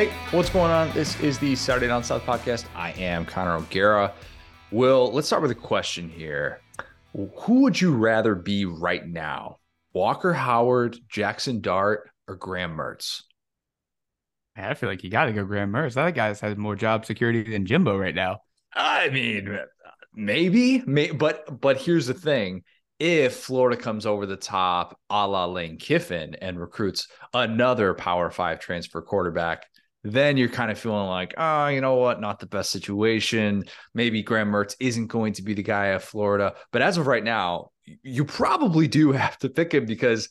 Hey, what's going on? This is the Saturday Down South podcast. I am Connor O'Gara. Will, let's start with a question here. Who would you rather be right now? Walker Howard, Jackson Dart, or Graham Mertz? I feel like you got to go Graham Mertz. That guy's has more job security than Jimbo right now. I mean, maybe, may, but but here's the thing: if Florida comes over the top, a la Lane Kiffin, and recruits another Power Five transfer quarterback, then you're kind of feeling like, oh, you know what? Not the best situation. Maybe Graham Mertz isn't going to be the guy at Florida. But as of right now, you probably do have to pick him because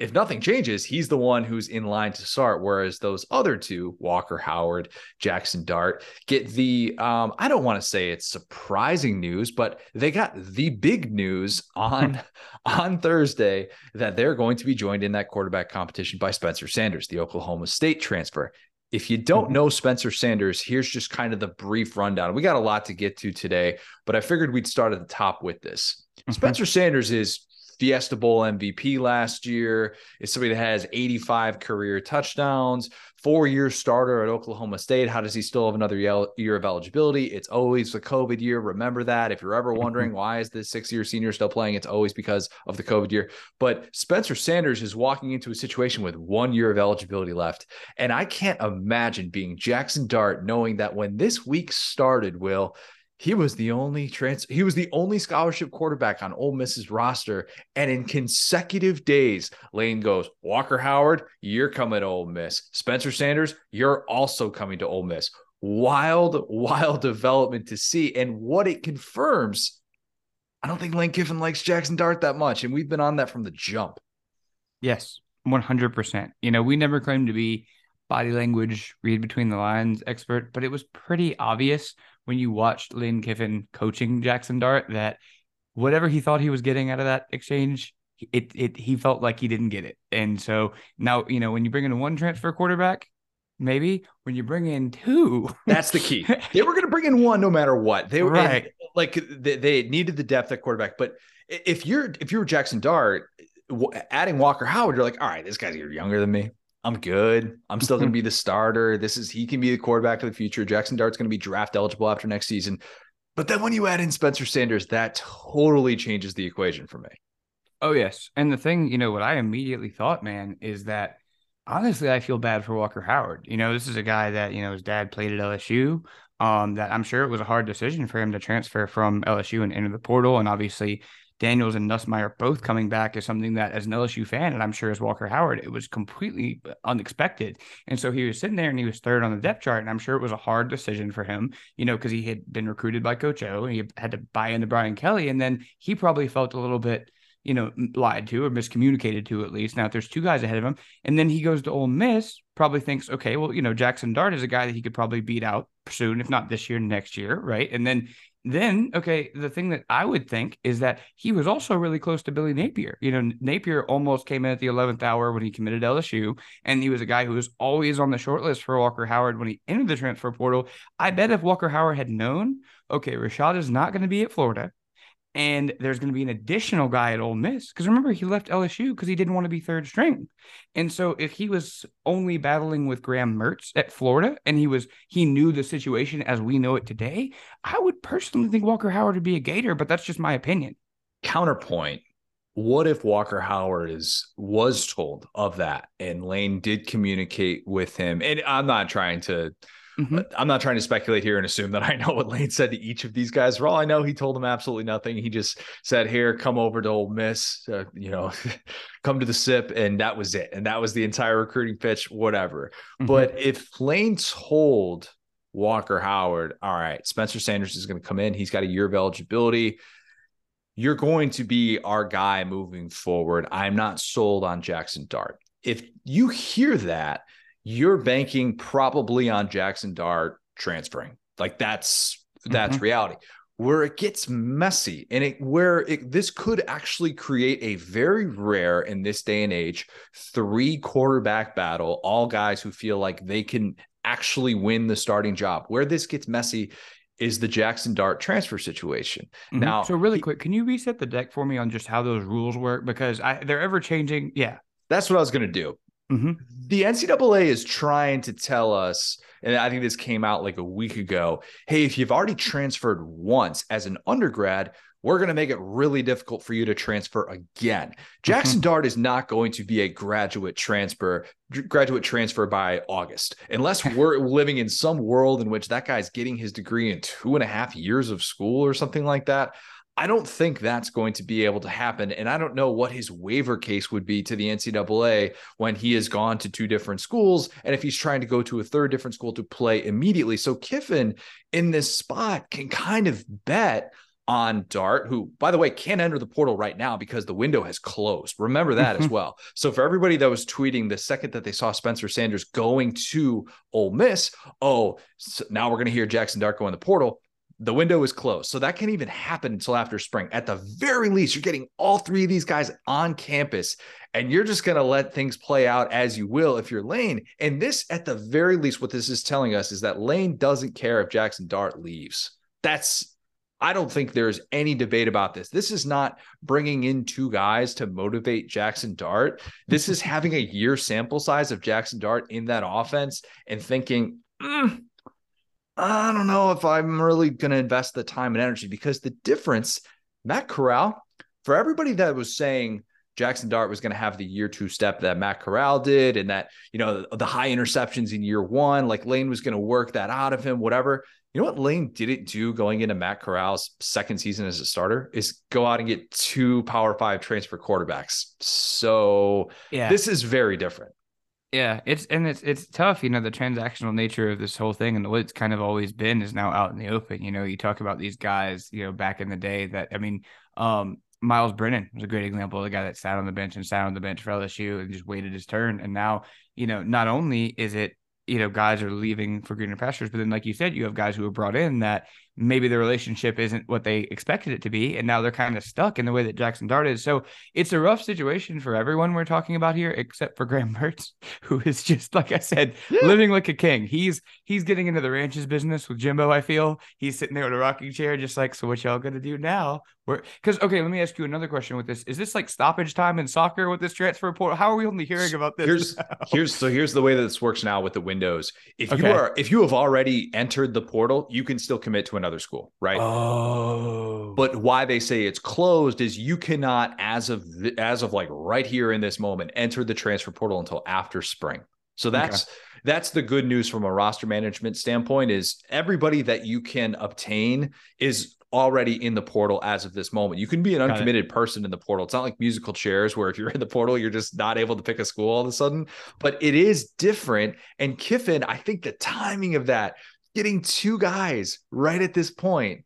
if nothing changes, he's the one who's in line to start. Whereas those other two, Walker Howard, Jackson Dart, get the um, I don't want to say it's surprising news, but they got the big news on on Thursday that they're going to be joined in that quarterback competition by Spencer Sanders, the Oklahoma State transfer. If you don't mm-hmm. know Spencer Sanders, here's just kind of the brief rundown. We got a lot to get to today, but I figured we'd start at the top with this. Mm-hmm. Spencer Sanders is Fiesta Bowl MVP last year, is somebody that has 85 career touchdowns, four year starter at Oklahoma State. How does he still have another year of eligibility? It's always the COVID year. Remember that. If you're ever mm-hmm. wondering why is this six year senior still playing, it's always because of the COVID year. But Spencer Sanders is walking into a situation with one year of eligibility left. And I can't imagine being Jackson Dart knowing that when this week started, Will, he was the only trans he was the only scholarship quarterback on Ole Miss's roster. And in consecutive days, Lane goes, Walker Howard, you're coming to Ole Miss. Spencer Sanders, you're also coming to Ole Miss. Wild, wild development to see. And what it confirms, I don't think Lane Kiffin likes Jackson Dart that much. And we've been on that from the jump. Yes, 100%. You know, we never claimed to be body language, read between the lines expert, but it was pretty obvious when you watched Lane Kiffin coaching Jackson Dart that whatever he thought he was getting out of that exchange, it it he felt like he didn't get it. And so now, you know, when you bring in a one transfer quarterback, maybe when you bring in two, that's the key. they were going to bring in one no matter what. They were right. like they, they needed the depth at quarterback, but if you're if you're Jackson Dart, adding Walker Howard, you're like, all right, this guy's younger than me. I'm good. I'm still going to be the starter. This is he can be the quarterback of the future. Jackson Dart's going to be draft eligible after next season. But then when you add in Spencer Sanders, that totally changes the equation for me. Oh yes, and the thing, you know, what I immediately thought, man, is that honestly, I feel bad for Walker Howard. You know, this is a guy that you know his dad played at LSU. Um, that I'm sure it was a hard decision for him to transfer from LSU and enter the portal, and obviously Daniels and Nussmeier both coming back is something that, as an LSU fan, and I'm sure as Walker Howard, it was completely unexpected. And so he was sitting there and he was third on the depth chart. And I'm sure it was a hard decision for him, you know, because he had been recruited by Coach O and he had to buy into Brian Kelly. And then he probably felt a little bit, you know, lied to or miscommunicated to at least. Now, if there's two guys ahead of him, and then he goes to Ole Miss, probably thinks, okay, well, you know, Jackson Dart is a guy that he could probably beat out soon, if not this year, next year, right? And then then okay the thing that i would think is that he was also really close to billy napier. You know napier almost came in at the 11th hour when he committed lsu and he was a guy who was always on the short list for walker howard when he entered the transfer portal. I bet if walker howard had known okay rashada is not going to be at florida and there's going to be an additional guy at Ole Miss because remember he left LSU because he didn't want to be third string, and so if he was only battling with Graham Mertz at Florida and he was he knew the situation as we know it today, I would personally think Walker Howard would be a Gator, but that's just my opinion. Counterpoint: What if Walker Howard is was told of that and Lane did communicate with him? And I'm not trying to Mm-hmm. I'm not trying to speculate here and assume that I know what Lane said to each of these guys. For all I know, he told them absolutely nothing. He just said, "Here, come over to Ole Miss, uh, you know, come to the SIP," and that was it. And that was the entire recruiting pitch. Whatever. Mm-hmm. But if Lane told Walker Howard, "All right, Spencer Sanders is going to come in. He's got a year of eligibility." You're going to be our guy moving forward. I'm not sold on Jackson Dart. If you hear that, you're banking probably on Jackson Dart transferring. Like that's that's mm-hmm. reality. Where it gets messy and it where it, this could actually create a very rare in this day and age three quarterback battle, all guys who feel like they can actually win the starting job. Where this gets messy is the Jackson Dart transfer situation. Mm-hmm. Now, so really he, quick, can you reset the deck for me on just how those rules work because I, they're ever changing? Yeah, that's what I was going to do Mm-hmm. The NCAA is trying to tell us, and I think this came out like a week ago. Hey, if you've already transferred once as an undergrad, we're going to make it really difficult for you to transfer again. Jackson mm-hmm. Dart is not going to be a graduate transfer graduate transfer by August, unless we're living in some world in which that guy's getting his degree in two and a half years of school or something like that. I don't think that's going to be able to happen. And I don't know what his waiver case would be to the NCAA when he has gone to two different schools and if he's trying to go to a third different school to play immediately. So Kiffin in this spot can kind of bet on Dart, who, by the way, can't enter the portal right now because the window has closed. Remember that as mm-hmm. well. So, for everybody that was tweeting the second that they saw Spencer Sanders going to Ole Miss, oh, so now we're going to hear Jackson Dart go in the portal the window is closed. So that can't even happen until after spring. At the very least, you're getting all three of these guys on campus and you're just going to let things play out as you will if you're Lane. And this, at the very least, what this is telling us is that Lane doesn't care if Jackson Dart leaves. That's, I don't think there's any debate about this. This is not bringing in two guys to motivate Jackson Dart. This is having a year sample size of Jackson Dart in that offense and thinking, mm, I don't know if I'm really going to invest the time and energy because the difference, Matt Corral, for everybody that was saying Jackson Dart was going to have the year two step that Matt Corral did, and that, you know, the, high interceptions in year one, like Lane was going to work that out of him, whatever. You know what Lane didn't do going into Matt Corral's second season as a starter is go out and get two power five transfer quarterbacks. So yeah. this is very different. Yeah, it's and it's it's tough, you know, the transactional nature of this whole thing and what it's kind of always been is now out in the open. You know, you talk about these guys, you know, back in the day that I mean, um, Myles Brennan was a great example of the guy that sat on the bench and sat on the bench for LSU and just waited his turn. And now, you know, not only is it, you know, guys are leaving for greener pastures, but then like you said, you have guys who are brought in that maybe the relationship isn't what they expected it to be and now they're kind of stuck in the way that Jackson Dart is. So it's a rough situation for everyone we're talking about here except for Graham Mertz who is just like I said yeah. living like a king. He's he's getting into the ranches business with Jimbo, I feel. He's sitting there in a rocking chair just like so what y'all going to do now? Where cuz okay, let me ask you another question with this. Is this like stoppage time in soccer with this transfer portal? How are we only hearing about this? Here's now? here's so here's the way that this works now with the windows. If okay. you are if you have already entered the portal, you can still commit to another another school, right? Oh. But why they say it's closed is you cannot, as of as of like right here in this moment, enter the transfer portal until after spring. So that's okay. that's the good news from a roster management standpoint. Is everybody that you can obtain is already in the portal as of this moment. You can be an uncommitted person in the portal. It's not like musical chairs where if you're in the portal, you're just not able to pick a school all of a sudden. But it is different. And Kiffin, I think the timing of that getting two guys right at this point,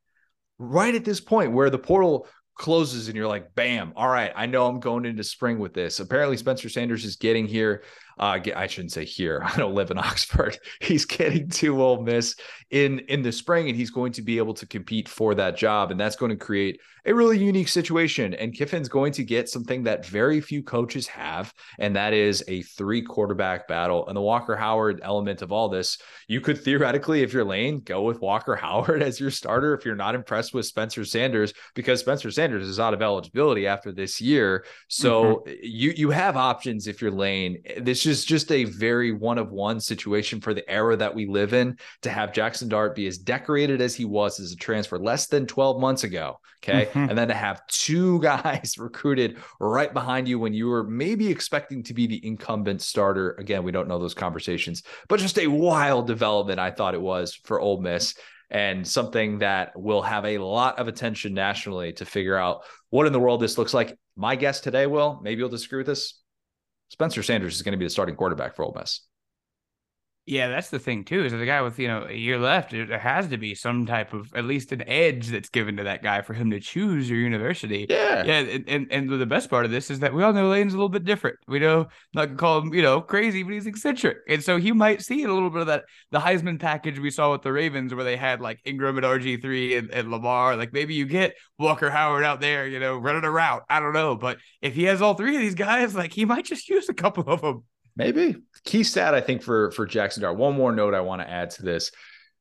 right at this point where the portal closes and you're like, bam, all right, I know I'm going into spring with this. Apparently, Spencer Sanders is getting here. Uh, I shouldn't say here. I don't live in Oxford. He's getting to Ole Miss in in the spring, and he's going to be able to compete for that job, and that's going to create a really unique situation. And Kiffin's going to get something that very few coaches have, and that is a three quarterback battle. And the Walker Howard element of all this, you could theoretically, if you're Lane, go with Walker Howard as your starter if you're not impressed with Spencer Sanders, because Spencer Sanders is out of eligibility after this year. So mm-hmm. you you have options if you're Lane. This is just a very one of one situation for the era that we live in to have Jackson Dart be as decorated as he was as a transfer less than 12 months ago. Okay. Mm-hmm. And then to have two guys recruited right behind you when you were maybe expecting to be the incumbent starter. Again, we don't know those conversations, but just a wild development, I thought it was for Ole Miss and something that will have a lot of attention nationally to figure out what in the world this looks like. My guess today, will maybe you'll disagree with this. Spencer Sanders is going to be the starting quarterback for Ole Miss. Yeah, that's the thing too. Is the guy with you know a year left? There has to be some type of at least an edge that's given to that guy for him to choose your university. Yeah, yeah. And and, and the best part of this is that we all know Lane's a little bit different. We know not gonna call him you know crazy, but he's eccentric, and so he might see a little bit of that the Heisman package we saw with the Ravens, where they had like Ingram and RG three and, and Lamar. Like maybe you get Walker Howard out there, you know, running a route. I don't know, but if he has all three of these guys, like he might just use a couple of them. Maybe key stat I think for for Jackson Dart. One more note I want to add to this.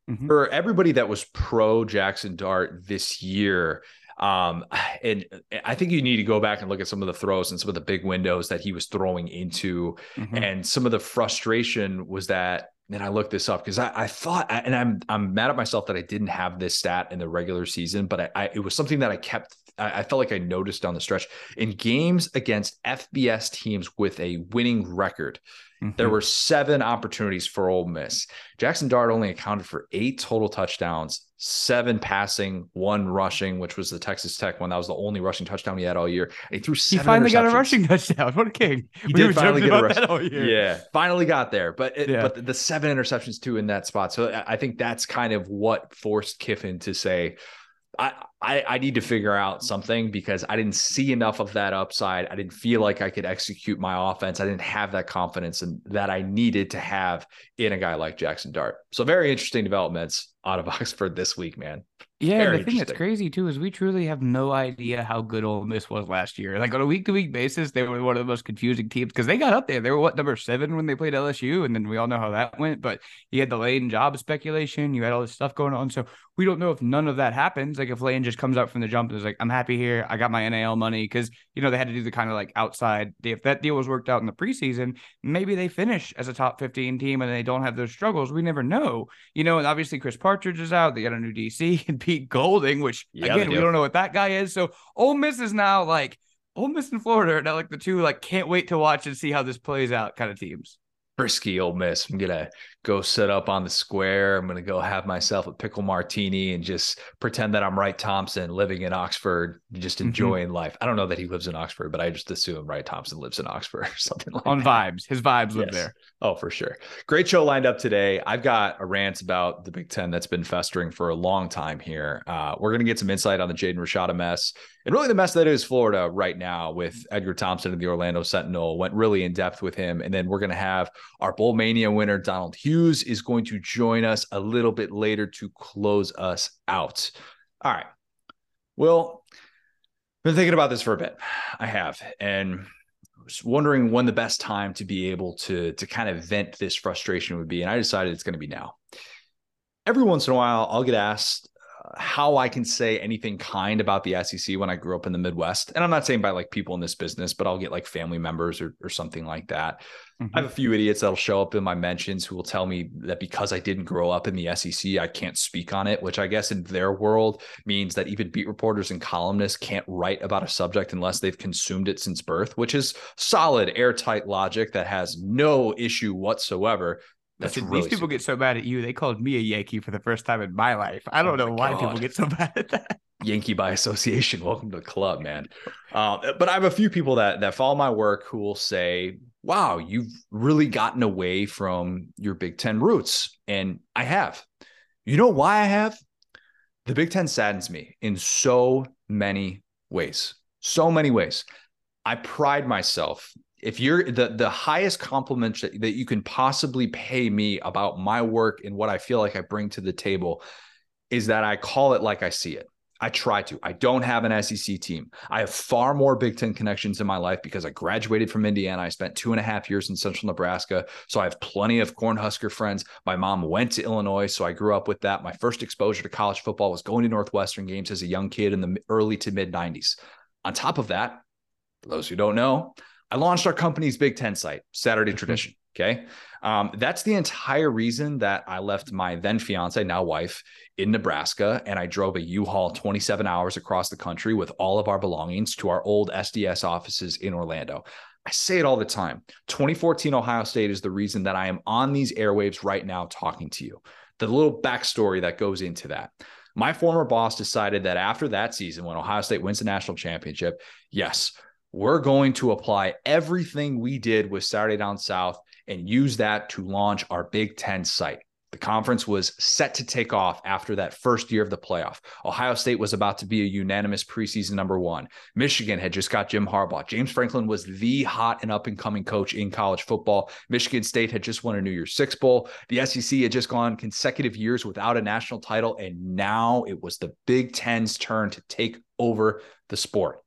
Mm-hmm. For everybody that was pro Jackson Dart this year, Um, and I think you need to go back and look at some of the throws and some of the big windows that he was throwing into. Mm-hmm. And some of the frustration was that, and I looked this up because I, I, thought, and I'm I'm mad at myself that I didn't have this stat in the regular season, but I, I it was something that I kept. I, I felt like I noticed down the stretch in games against FBS teams with a winning record. Mm-hmm. There were seven opportunities for Ole Miss. Jackson Dart only accounted for eight total touchdowns, seven passing, one rushing, which was the Texas Tech one. That was the only rushing touchdown he had all year. And he threw He finally got a rushing touchdown. What a king! He we did finally get a rushing. Touchdown. Yeah, finally got there. But it, yeah. but the seven interceptions too in that spot. So I think that's kind of what forced Kiffin to say, I, I, I need to figure out something because I didn't see enough of that upside. I didn't feel like I could execute my offense. I didn't have that confidence and that I needed to have in a guy like Jackson Dart. So very interesting developments out of Oxford this week, man. Yeah, the thing that's crazy too is we truly have no idea how good Ole Miss was last year. Like on a week to week basis, they were one of the most confusing teams because they got up there. They were what number seven when they played LSU, and then we all know how that went. But you had the Lane job speculation, you had all this stuff going on. So we don't know if none of that happens. Like if Lane just comes up from the jump and is like, "I'm happy here. I got my NIL money," because you know they had to do the kind of like outside. If that deal was worked out in the preseason, maybe they finish as a top 15 team and they don't have those struggles. We never know, you know. And obviously Chris Partridge is out. They got a new DC and Pete Golding, which yeah, again we don't know what that guy is. So Ole Miss is now like Ole Miss and Florida are now like the two like can't wait to watch and see how this plays out kind of teams frisky Ole Miss. I'm gonna go sit up on the square. I'm gonna go have myself a pickle martini and just pretend that I'm Wright Thompson living in Oxford, just mm-hmm. enjoying mm-hmm. life. I don't know that he lives in Oxford, but I just assume Wright Thompson lives in Oxford or something like on that. vibes. His vibes live there. Oh, for sure. Great show lined up today. I've got a rant about the Big Ten that's been festering for a long time here. Uh, we're gonna get some insight on the Jaden Rashada mess and really the mess that is Florida right now with Edgar Thompson and the Orlando Sentinel. Went really in depth with him, and then we're gonna have our Bowl Mania winner Donald Hughes is going to join us a little bit later to close us out. All right. Well, been thinking about this for a bit. I have, and was wondering when the best time to be able to to kind of vent this frustration would be, and I decided it's going to be now. Every once in a while, I'll get asked how I can say anything kind about the SEC when I grew up in the Midwest. And I'm not saying by like people in this business, but I'll get like family members or, or something like that. Mm-hmm. I have a few idiots that'll show up in my mentions who will tell me that because I didn't grow up in the SEC, I can't speak on it, which I guess in their world means that even beat reporters and columnists can't write about a subject unless they've consumed it since birth, which is solid, airtight logic that has no issue whatsoever. That's really these people get so mad at you. They called me a Yankee for the first time in my life. I don't oh know why God. people get so mad at that. Yankee by association. Welcome to the club, man. Um, but I have a few people that that follow my work who will say, "Wow, you've really gotten away from your Big Ten roots," and I have. You know why I have? The Big Ten saddens me in so many ways. So many ways. I pride myself if you're the the highest compliment that, that you can possibly pay me about my work and what I feel like I bring to the table is that I call it like I see it. I try to. I don't have an SEC team. I have far more Big Ten connections in my life because I graduated from Indiana. I spent two and a half years in central Nebraska. So I have plenty of Cornhusker friends. My mom went to Illinois. So I grew up with that. My first exposure to college football was going to Northwestern games as a young kid in the early to mid 90s. On top of that, for those who don't know, I launched our company's Big Ten site, Saturday mm-hmm. Tradition. Okay. Um, that's the entire reason that I left my then fiance, now wife, in Nebraska. And I drove a U Haul 27 hours across the country with all of our belongings to our old SDS offices in Orlando. I say it all the time 2014 Ohio State is the reason that I am on these airwaves right now talking to you. The little backstory that goes into that. My former boss decided that after that season, when Ohio State wins the national championship, yes, we're going to apply everything we did with Saturday Down South and use that to launch our Big Ten site. The conference was set to take off after that first year of the playoff. Ohio State was about to be a unanimous preseason number one. Michigan had just got Jim Harbaugh. James Franklin was the hot and up and coming coach in college football. Michigan State had just won a New Year's Six Bowl. The SEC had just gone consecutive years without a national title. And now it was the Big Ten's turn to take over the sport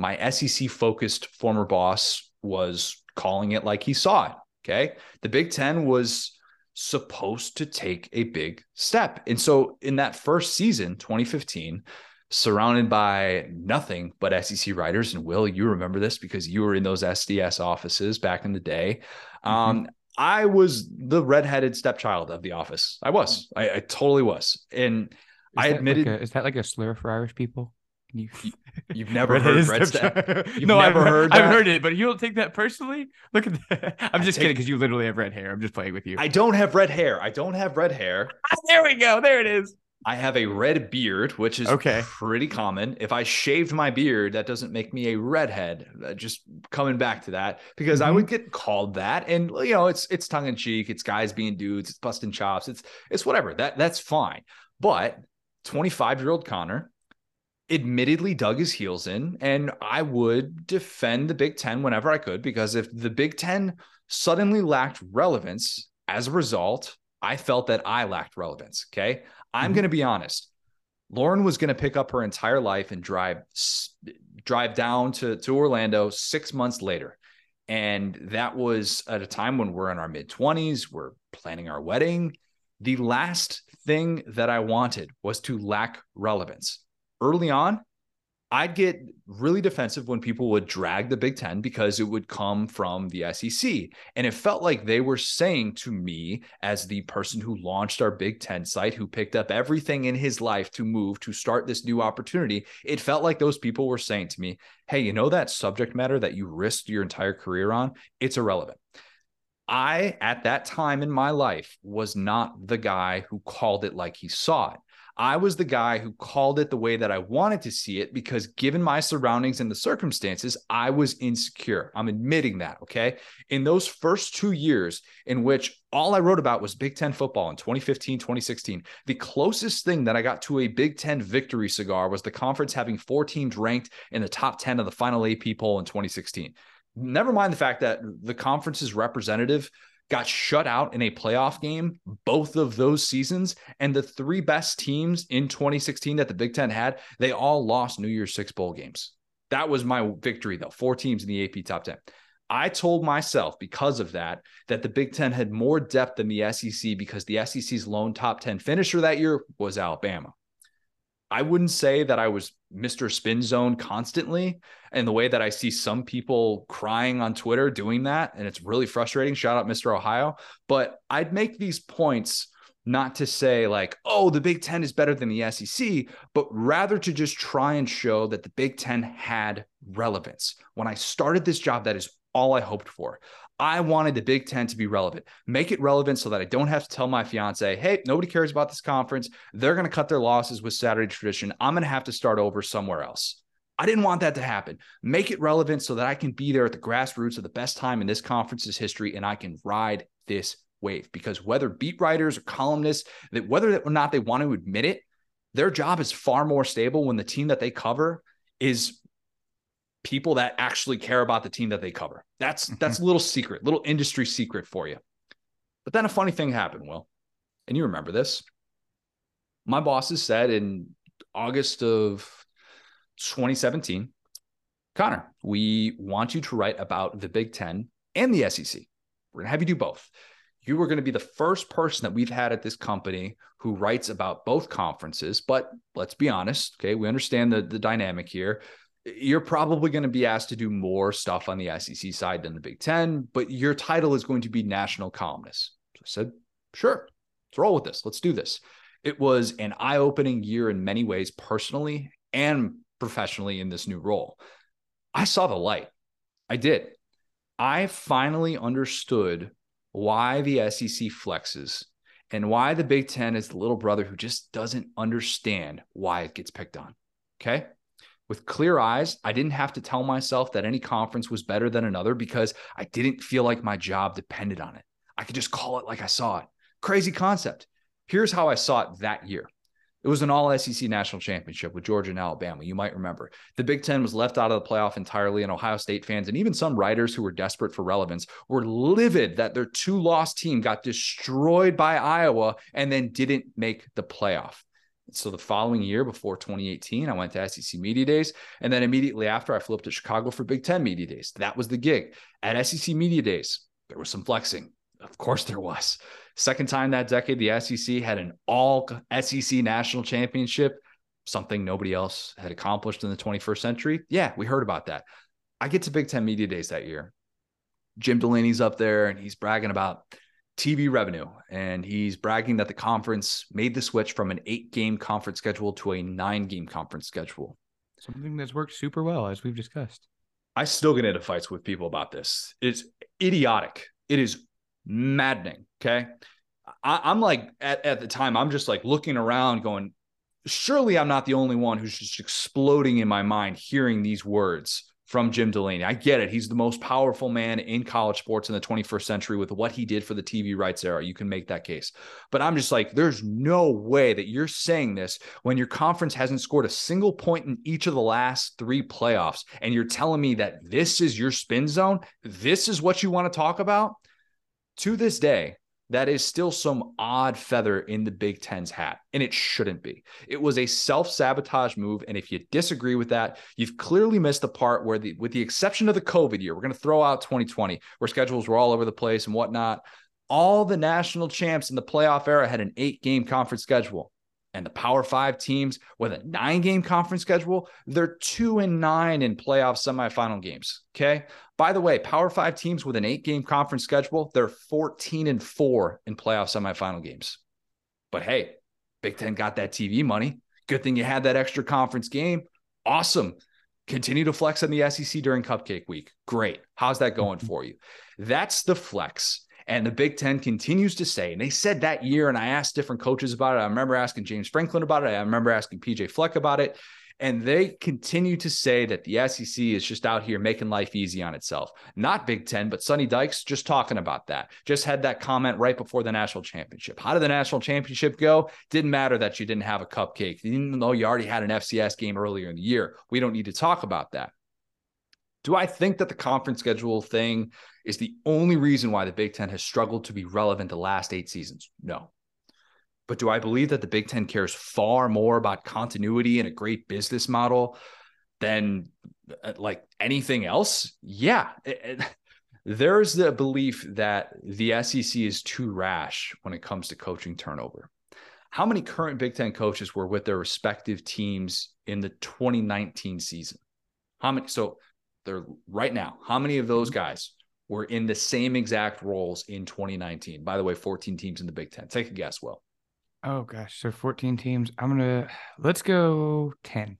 my SEC focused former boss was calling it like he saw it. Okay. The Big Ten was supposed to take a big step. And so in that first season, 2015, surrounded by nothing but SEC writers. And Will, you remember this because you were in those SDS offices back in the day. Mm-hmm. Um, I was the redheaded stepchild of the office. I was. I, I totally was. And is I admitted. Like a, is that like a slur for Irish people? You, have never heard red step. You've no, never I've, heard. I've heard it, but you don't take that personally. Look at that. I'm just take, kidding because you literally have red hair. I'm just playing with you. I don't have red hair. I don't have red hair. there we go. There it is. I have a red beard, which is okay. pretty common. If I shaved my beard, that doesn't make me a redhead. Uh, just coming back to that because mm-hmm. I would get called that, and you know, it's it's tongue in cheek. It's guys being dudes. It's busting chops. It's it's whatever. That that's fine. But 25 year old Connor admittedly dug his heels in, and I would defend the Big Ten whenever I could because if the Big Ten suddenly lacked relevance as a result, I felt that I lacked relevance. Okay. I'm mm-hmm. going to be honest. Lauren was going to pick up her entire life and drive drive down to to Orlando 6 months later. And that was at a time when we're in our mid 20s, we're planning our wedding. The last thing that I wanted was to lack relevance. Early on, I'd get really defensive when people would drag the Big Ten because it would come from the SEC. And it felt like they were saying to me, as the person who launched our Big Ten site, who picked up everything in his life to move to start this new opportunity, it felt like those people were saying to me, Hey, you know that subject matter that you risked your entire career on? It's irrelevant. I, at that time in my life, was not the guy who called it like he saw it. I was the guy who called it the way that I wanted to see it because, given my surroundings and the circumstances, I was insecure. I'm admitting that. Okay. In those first two years, in which all I wrote about was Big Ten football in 2015, 2016, the closest thing that I got to a Big Ten victory cigar was the conference having four teams ranked in the top 10 of the final AP poll in 2016. Never mind the fact that the conference's representative got shut out in a playoff game both of those seasons. And the three best teams in 2016 that the Big Ten had, they all lost New Year's Six bowl games. That was my victory, though. Four teams in the AP top 10. I told myself because of that, that the Big Ten had more depth than the SEC because the SEC's lone top 10 finisher that year was Alabama. I wouldn't say that I was Mr. Spin Zone constantly. And the way that I see some people crying on Twitter doing that, and it's really frustrating. Shout out Mr. Ohio. But I'd make these points not to say like, oh, the Big Ten is better than the SEC, but rather to just try and show that the Big Ten had relevance. When I started this job, that is all I hoped for. I wanted the Big Ten to be relevant, make it relevant so that I don't have to tell my fiance, hey, nobody cares about this conference. They're going to cut their losses with Saturday tradition. I'm going to have to start over somewhere else. I didn't want that to happen. Make it relevant so that I can be there at the grassroots of the best time in this conference's history and I can ride this wave. Because whether beat writers or columnists, that whether or not they want to admit it, their job is far more stable when the team that they cover is people that actually care about the team that they cover. That's mm-hmm. that's a little secret, little industry secret for you. But then a funny thing happened, Will, and you remember this. My bosses said in August of 2017, Connor, we want you to write about the Big Ten and the SEC. We're gonna have you do both. You are going to be the first person that we've had at this company who writes about both conferences. But let's be honest, okay? We understand the, the dynamic here you're probably going to be asked to do more stuff on the SEC side than the Big Ten, but your title is going to be national columnist. So I said, sure, let's roll with this. Let's do this. It was an eye opening year in many ways, personally and professionally in this new role. I saw the light. I did. I finally understood why the SEC flexes and why the Big Ten is the little brother who just doesn't understand why it gets picked on. Okay with clear eyes, I didn't have to tell myself that any conference was better than another because I didn't feel like my job depended on it. I could just call it like I saw it. Crazy concept. Here's how I saw it that year. It was an all SEC national championship with Georgia and Alabama. You might remember. The Big Ten was left out of the playoff entirely, and Ohio State fans and even some writers who were desperate for relevance were livid that their two loss team got destroyed by Iowa and then didn't make the playoff. So the following year, before 2018, I went to SEC Media Days. And then immediately after, I flew up to Chicago for Big Ten Media Days. That was the gig. At SEC Media Days, there was some flexing. Of course, there was. Second time that decade, the SEC had an all SEC national championship. something nobody else had accomplished in the 21st century. Yeah, we heard about that. I get to Big Ten Media Days that year. Jim Delaney's up there and he's bragging about TV revenue. And he's bragging that the conference made the switch from an eight game conference schedule to a nine game conference schedule. Something that's worked super well, as we've discussed. I still get into fights with people about this. It's idiotic. It is maddening. Okay. I, am like, at, at the time, I'm just like looking around going, surely I'm not the only one who's just exploding in my mind hearing these words from Jim Delaney. I get it. He's the most powerful man in college sports in the 21st century with what he did for the TV rights era. You can make that case. But I'm just like, there's no way that you're saying this when your conference hasn't scored a single point in each of the last three playoffs. And you're telling me that this is your spin zone. This is what you want to talk about. To this day, that is still some odd feather in the Big Ten's hat, and it shouldn't be. It was a self sabotage move. And if you disagree with that, you've clearly missed the part where, the, with the exception of the COVID year, we're going to throw out 2020, where schedules were all over the place and whatnot. All the national champs in the playoff era had an eight game conference schedule and the Power Five teams with a nine game conference schedule, they're two and nine in playoff semifinal games. Okay. By the way, Power Five teams with an eight game conference schedule, they're 14 and four in playoff semifinal games. But hey, Big Ten got that TV money. Good thing you had that extra conference game. Awesome. Continue to flex on the SEC during Cupcake Week. Great. How's that going for you? That's the flex. And the Big Ten continues to say, and they said that year, and I asked different coaches about it. I remember asking James Franklin about it. I remember asking PJ Fleck about it. And they continue to say that the SEC is just out here making life easy on itself. Not Big Ten, but Sonny Dykes just talking about that. Just had that comment right before the national championship. How did the national championship go? Didn't matter that you didn't have a cupcake, even though you already had an FCS game earlier in the year. We don't need to talk about that. Do I think that the conference schedule thing is the only reason why the Big Ten has struggled to be relevant the last eight seasons? No. But do I believe that the Big Ten cares far more about continuity and a great business model than uh, like anything else? Yeah. there's the belief that the SEC is too rash when it comes to coaching turnover. How many current Big Ten coaches were with their respective teams in the 2019 season? How many? So they're right now. How many of those mm-hmm. guys were in the same exact roles in 2019? By the way, 14 teams in the Big Ten. Take a guess, Will. Oh gosh, so 14 teams. I'm gonna let's go 10.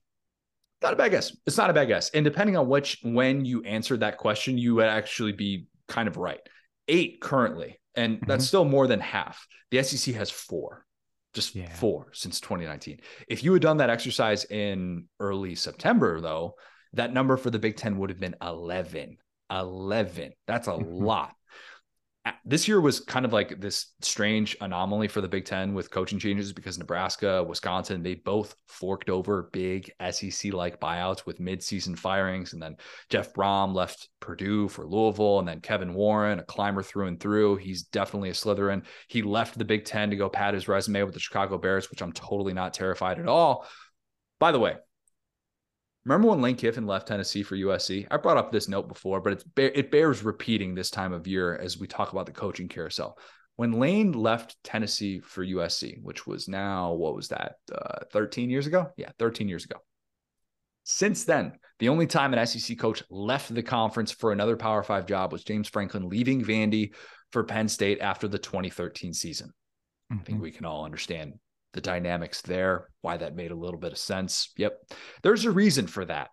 Not a bad guess. It's not a bad guess. And depending on which when you answered that question, you would actually be kind of right. Eight currently, and mm-hmm. that's still more than half. The SEC has four, just yeah. four since 2019. If you had done that exercise in early September, though, that number for the Big Ten would have been 11. 11. That's a mm-hmm. lot. This year was kind of like this strange anomaly for the Big Ten with coaching changes because Nebraska, Wisconsin, they both forked over big SEC like buyouts with midseason firings. And then Jeff Brohm left Purdue for Louisville. And then Kevin Warren, a climber through and through. He's definitely a Slytherin. He left the Big Ten to go pad his resume with the Chicago Bears, which I'm totally not terrified at all. By the way, Remember when Lane Kiffin left Tennessee for USC? I brought up this note before, but it's it bears repeating this time of year as we talk about the coaching carousel. When Lane left Tennessee for USC, which was now what was that, uh, 13 years ago? Yeah, 13 years ago. Since then, the only time an SEC coach left the conference for another Power Five job was James Franklin leaving Vandy for Penn State after the 2013 season. Mm-hmm. I think mm-hmm. we can all understand the dynamics there, why that made a little bit of sense. Yep. There's a reason for that.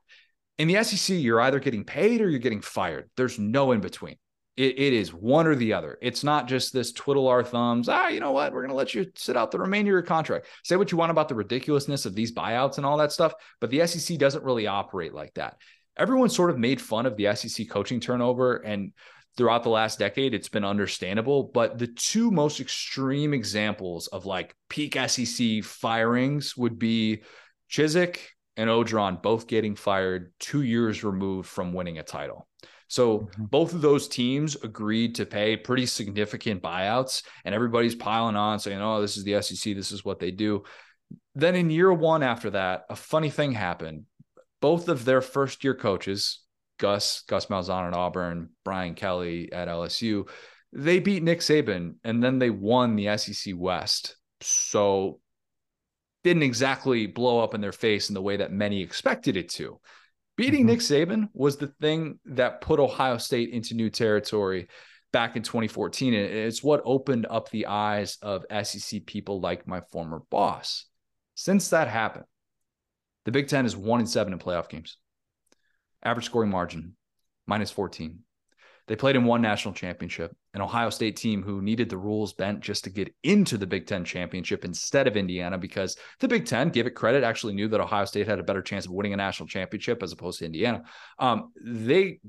In the SEC, you're either getting paid or you're getting fired. There's no in between. It, it is one or the other. It's not just this twiddle our thumbs. Ah, you know what? We're going to let you sit out the remainder of your contract. Say what you want about the ridiculousness of these buyouts and all that stuff, but the SEC doesn't really operate like that. Everyone sort of made fun of the SEC coaching turnover and throughout the last decade, it's been understandable. But the two most extreme examples of like peak SEC firings would be Chizik and Orgeron both getting fired two years removed from winning a title. So mm-hmm. both of those teams agreed to pay pretty significant buyouts, and everybody's piling on saying, "Oh, this is the SEC. This is what they do." Then in year one after that, a funny thing happened. Both of their first year coaches, Gus, Gus Malzahn at Auburn, Brian Kelly at LSU, they beat Nick Saban and then they won the SEC West. So didn't exactly blow up in their face in the way that many expected it to. Beating mm-hmm. Nick Saban was the thing that put Ohio State into new territory back in 2014. And it's what opened up the eyes of SEC people like my former boss. Since that happened, the Big Ten is one and seven in playoff games. Average scoring margin, minus 14. They played in one national championship, an Ohio State team who needed the rules bent just to get into the Big Ten championship instead of Indiana, because the Big Ten, give it credit, actually knew that Ohio State had a better chance of winning a national championship as opposed to Indiana. Um, they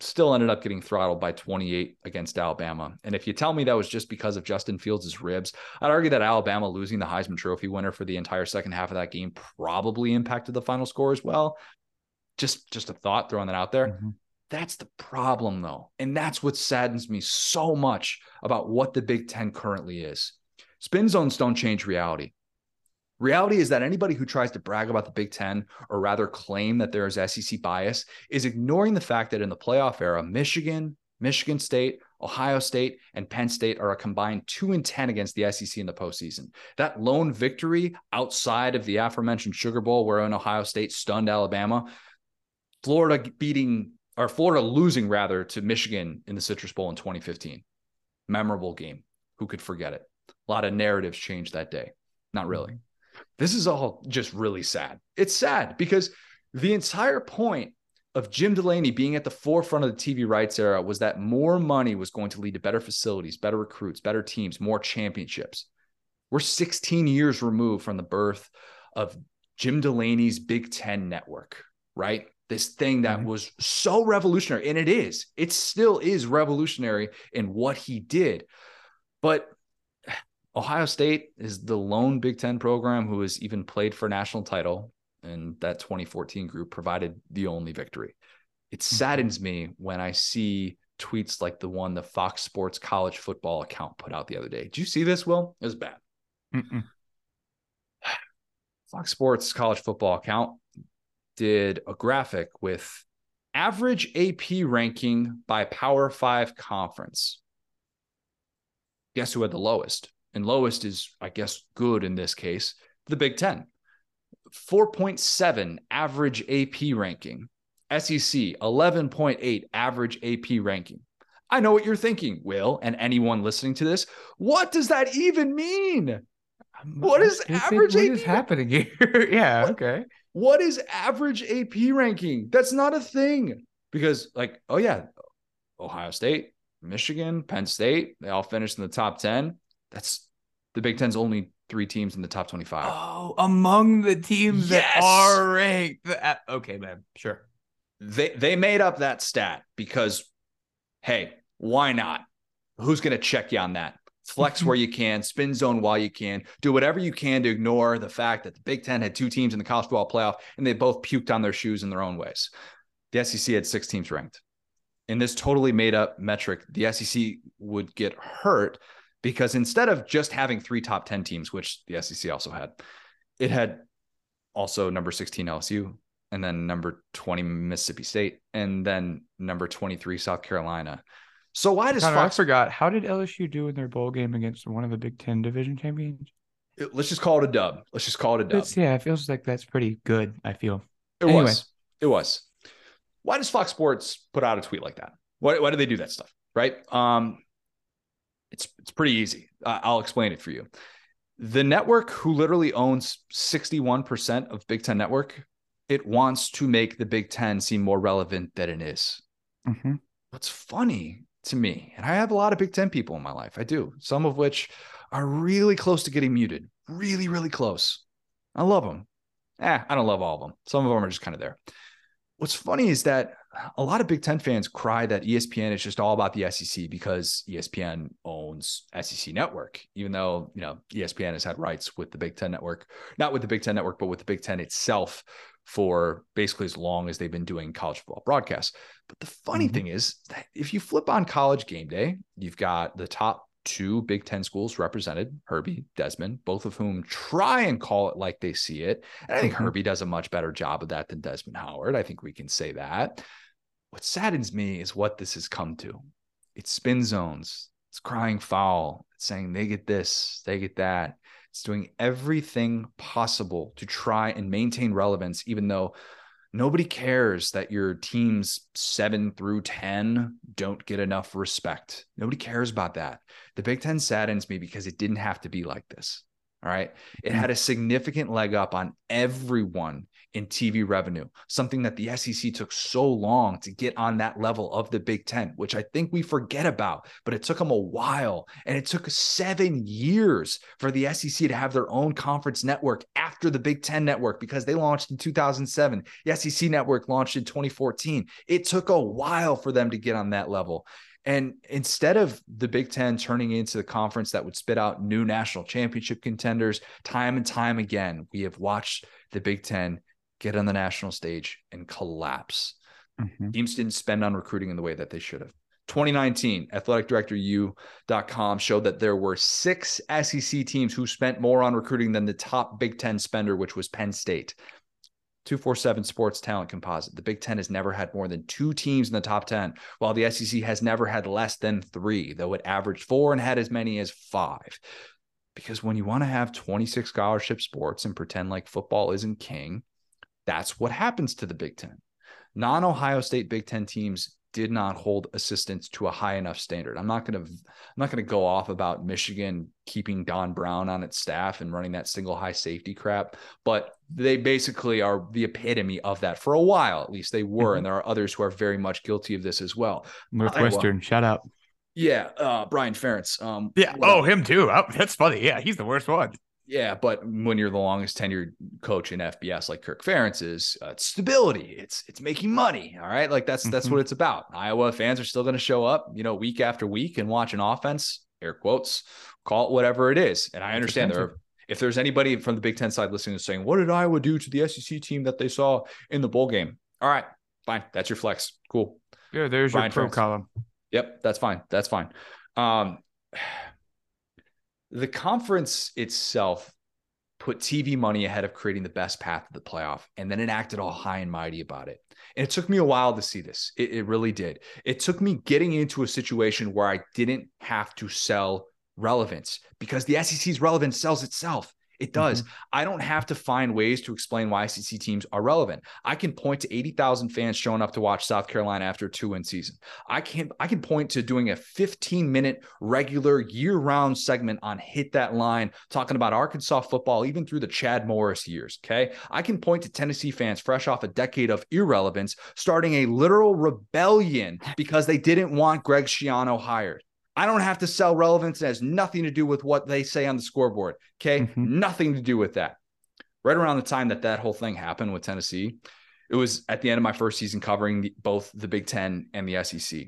still ended up getting throttled by 28 against Alabama. And if you tell me that was just because of Justin Fields' ribs, I'd argue that Alabama losing the Heisman Trophy winner for the entire second half of that game probably impacted the final score as well. Just just a thought throwing that out there. Mm-hmm. That's the problem, though. And that's what saddens me so much about what the Big Ten currently is. Spin zones don't change reality. Reality is that anybody who tries to brag about the Big Ten, or rather claim that there is SEC bias, is ignoring the fact that in the playoff era, Michigan, Michigan State, Ohio State, and Penn State are a combined 2 and 10 against the SEC in the postseason. That lone victory outside of the aforementioned Sugar Bowl, wherein Ohio State stunned Alabama, Florida beating or Florida losing rather to Michigan in the Citrus Bowl in 2015. Memorable game. Who could forget it? A lot of narratives changed that day. Not really. Mm-hmm. This is all just really sad. It's sad because the entire point of Jim Delaney being at the forefront of the TV rights era was that more money was going to lead to better facilities, better recruits, better teams, more championships. We're 16 years removed from the birth of Jim Delaney's Big Ten network, right? This thing that mm-hmm. was so revolutionary and it is it still is revolutionary in what he did but ohio state is the lone big 10 program who has even played for a national title and that 2014 group provided the only victory it mm-hmm. saddens me when i see tweets like the one the fox sports college football account put out the other day did you see this will it was bad Mm-mm. fox sports college football account did a graphic with average AP ranking by Power Five conference. Guess who had the lowest? And lowest is, I guess, good in this case, the Big Ten. 4.7 average AP ranking. SEC 11.8 average AP ranking. I know what you're thinking, Will, and anyone listening to this. What does that even mean? What is average? What AP? is happening here? yeah, what, okay. What is average AP ranking? That's not a thing. Because, like, oh, yeah, Ohio State, Michigan, Penn State, they all finished in the top 10. That's the Big Ten's only three teams in the top 25. Oh, among the teams yes! that are ranked. Uh, okay, man. Sure. They they made up that stat because hey, why not? Who's going to check you on that? Flex where you can, spin zone while you can, do whatever you can to ignore the fact that the Big Ten had two teams in the college football playoff and they both puked on their shoes in their own ways. The SEC had six teams ranked. In this totally made up metric, the SEC would get hurt because instead of just having three top 10 teams, which the SEC also had, it had also number 16 LSU and then number 20 Mississippi State and then number 23 South Carolina so why does Connor, Fox? I forgot. How did LSU do in their bowl game against one of the Big Ten division champions? Let's just call it a dub. Let's just call it a dub. It's, yeah, it feels like that's pretty good. I feel it anyway. was. It was. Why does Fox Sports put out a tweet like that? Why, why do they do that stuff? Right. Um, it's it's pretty easy. Uh, I'll explain it for you. The network, who literally owns sixty one percent of Big Ten Network, it wants to make the Big Ten seem more relevant than it is. Mm-hmm. What's funny to me. And I have a lot of Big Ten people in my life. I do, some of which are really close to getting muted, really, really close. I love them. Eh, I don't love all of them. Some of them are just kind of there. What's funny is that a lot of Big Ten fans cry that ESPN is just all about the SEC because ESPN owns SEC Network, even though you know ESPN has had rights with the Big Ten Network, not with the Big Ten Network, but with the Big Ten itself for basically as long as they've been doing college football broadcasts. But the funny mm-hmm. thing is that if you flip on college game day, you've got the top two Big Ten schools represented, Herbie, Desmond, both of whom try and call it like they see it. And I think mm-hmm. Herbie does a much better job of that than Desmond Howard. I think we can say that. What saddens me is what this has come to. It's spin zones, it's crying foul, it's saying they get this, they get that. It's doing everything possible to try and maintain relevance, even though nobody cares that your teams seven through 10 don't get enough respect. Nobody cares about that. The Big Ten saddens me because it didn't have to be like this. All right. It mm. had a significant leg up on everyone in TV revenue, something that the SEC took so long to get on that level of the Big Ten, which I think we forget about, but it took them a while. And it took seven years for the SEC to have their own conference network after the Big Ten network because they launched in 2007. The SEC network launched in 2014. It took a while for them to get on that level. And instead of the Big Ten turning into the conference that would spit out new national championship contenders, time and time again, we have watched the Big Ten get on the national stage and collapse. Mm-hmm. Teams didn't spend on recruiting in the way that they should have. 2019, athletic director u.com showed that there were six SEC teams who spent more on recruiting than the top Big Ten spender, which was Penn State. 247 Sports Talent Composite. The Big Ten has never had more than two teams in the top 10, while the SEC has never had less than three, though it averaged four and had as many as five. Because when you want to have 26 scholarship sports and pretend like football isn't king, that's what happens to the Big Ten. Non Ohio State Big Ten teams did not hold assistance to a high enough standard. I'm not going to I'm not going to go off about Michigan keeping Don Brown on its staff and running that single high safety crap, but they basically are the epitome of that for a while at least they were mm-hmm. and there are others who are very much guilty of this as well. Northwestern, Iowa, shout out. Yeah, uh, Brian Ferentz. Um, yeah, oh, him too. Oh, that's funny. Yeah, he's the worst one. Yeah, but when you're the longest tenured coach in FBS, like Kirk Ferentz is, uh, it's stability. It's it's making money. All right, like that's mm-hmm. that's what it's about. Iowa fans are still going to show up, you know, week after week and watch an offense. Air quotes, call it whatever it is. And I understand there. Are, if there's anybody from the Big Ten side listening and saying, "What did Iowa do to the SEC team that they saw in the bowl game?" All right, fine. That's your flex. Cool. Yeah, there's Brian your pro Ferentz. column. Yep, that's fine. That's fine. Um, the conference itself put TV money ahead of creating the best path to the playoff, and then it acted all high and mighty about it. And it took me a while to see this. It, it really did. It took me getting into a situation where I didn't have to sell relevance because the SEC's relevance sells itself. It does. Mm-hmm. I don't have to find ways to explain why SEC teams are relevant. I can point to 80,000 fans showing up to watch South Carolina after a two-win season. I can I can point to doing a 15-minute regular year-round segment on Hit That Line talking about Arkansas football even through the Chad Morris years, okay? I can point to Tennessee fans fresh off a decade of irrelevance starting a literal rebellion because they didn't want Greg Schiano hired. I don't have to sell relevance. It has nothing to do with what they say on the scoreboard. Okay. Mm-hmm. Nothing to do with that. Right around the time that that whole thing happened with Tennessee, it was at the end of my first season covering the, both the Big Ten and the SEC.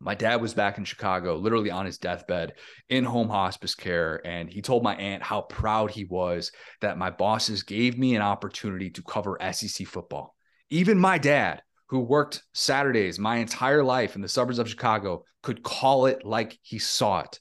My dad was back in Chicago, literally on his deathbed in home hospice care. And he told my aunt how proud he was that my bosses gave me an opportunity to cover SEC football. Even my dad, who worked Saturdays my entire life in the suburbs of Chicago could call it like he saw it.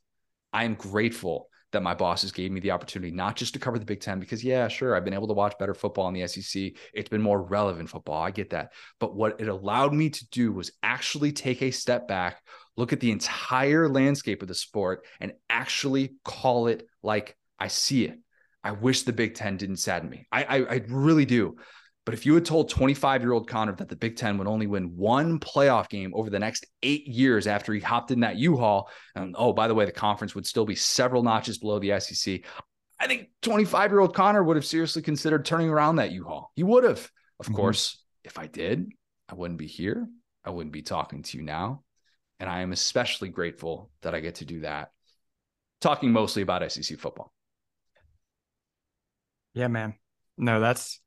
I am grateful that my bosses gave me the opportunity not just to cover the Big Ten, because, yeah, sure, I've been able to watch better football in the SEC. It's been more relevant football. I get that. But what it allowed me to do was actually take a step back, look at the entire landscape of the sport, and actually call it like I see it. I wish the Big Ten didn't sadden me. I, I, I really do. But if you had told 25 year old Connor that the Big Ten would only win one playoff game over the next eight years after he hopped in that U Haul, and oh, by the way, the conference would still be several notches below the SEC, I think 25 year old Connor would have seriously considered turning around that U Haul. He would have. Of mm-hmm. course, if I did, I wouldn't be here. I wouldn't be talking to you now. And I am especially grateful that I get to do that, talking mostly about SEC football. Yeah, man. No, that's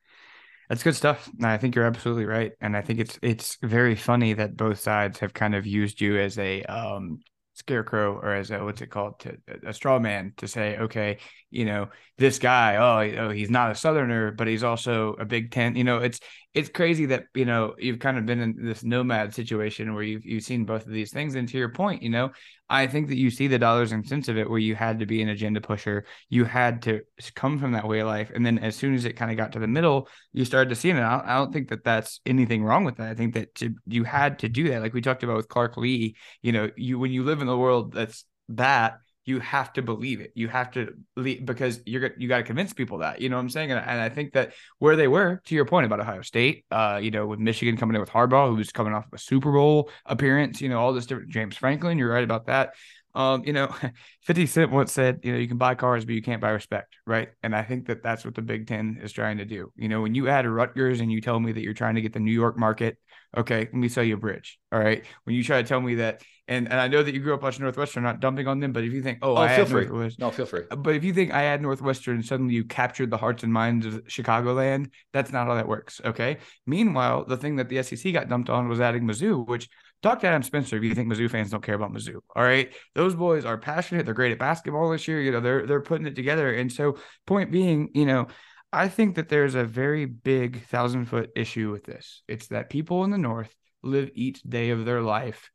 that's good stuff. I think you're absolutely right, and I think it's it's very funny that both sides have kind of used you as a um, scarecrow or as a what's it called to a straw man to say, okay, you know, this guy, oh, oh, he's not a Southerner, but he's also a Big Ten. You know, it's it's crazy that you know you've kind of been in this nomad situation where you've you've seen both of these things. And to your point, you know, I think that you see the dollars and cents of it, where you had to be an agenda pusher, you had to come from that way of life, and then as soon as it kind of got to the middle, you started to see it. I don't, I don't think that that's anything wrong with that. I think that to, you had to do that, like we talked about with Clark Lee. You know, you when you live in the world that's that you have to believe it. You have to believe because you're you got to convince people that. You know what I'm saying? And, and, I think that where they were, to your point about Ohio State, uh, you know, with Michigan coming in with Harbaugh, who's coming off of a Super Bowl appearance, you know, all this different James Franklin, you're right about that. Um, you know, 50 Cent once said, you know, you can buy cars, but you can't buy respect, right? And I think that that's what the Big Ten is trying to do. You know, when you add Rutgers and you tell me that you're trying to get the New York market, okay, let me sell you a bridge. All right. When you try to tell me that, and, and I know that you grew up watching Northwestern, not dumping on them, but if you think, oh, oh I feel free. no, feel free. But if you think I had Northwestern and suddenly you captured the hearts and minds of Chicagoland, that's not how that works. Okay. Meanwhile, the thing that the SEC got dumped on was adding Mizzou, which Talk to Adam Spencer if you think Mizzou fans don't care about Mizzou. All right. Those boys are passionate. They're great at basketball this year. You know, they're they're putting it together. And so point being, you know, I think that there's a very big thousand foot issue with this. It's that people in the north live each day of their life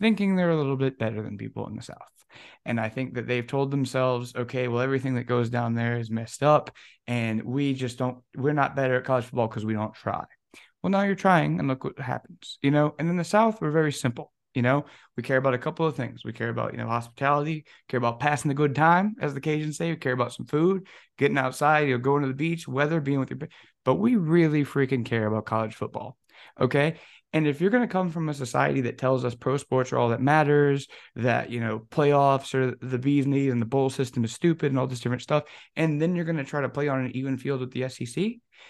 thinking they're a little bit better than people in the south. And I think that they've told themselves, okay, well, everything that goes down there is messed up. And we just don't, we're not better at college football because we don't try. Well, now you're trying and look what happens, you know? And in the South, we're very simple. You know, we care about a couple of things. We care about, you know, hospitality, care about passing the good time, as the Cajuns say. We care about some food, getting outside, you know, going to the beach, weather, being with your. But we really freaking care about college football. Okay. And if you're going to come from a society that tells us pro sports are all that matters, that, you know, playoffs are the bee's knees and the bowl system is stupid and all this different stuff, and then you're going to try to play on an even field with the SEC,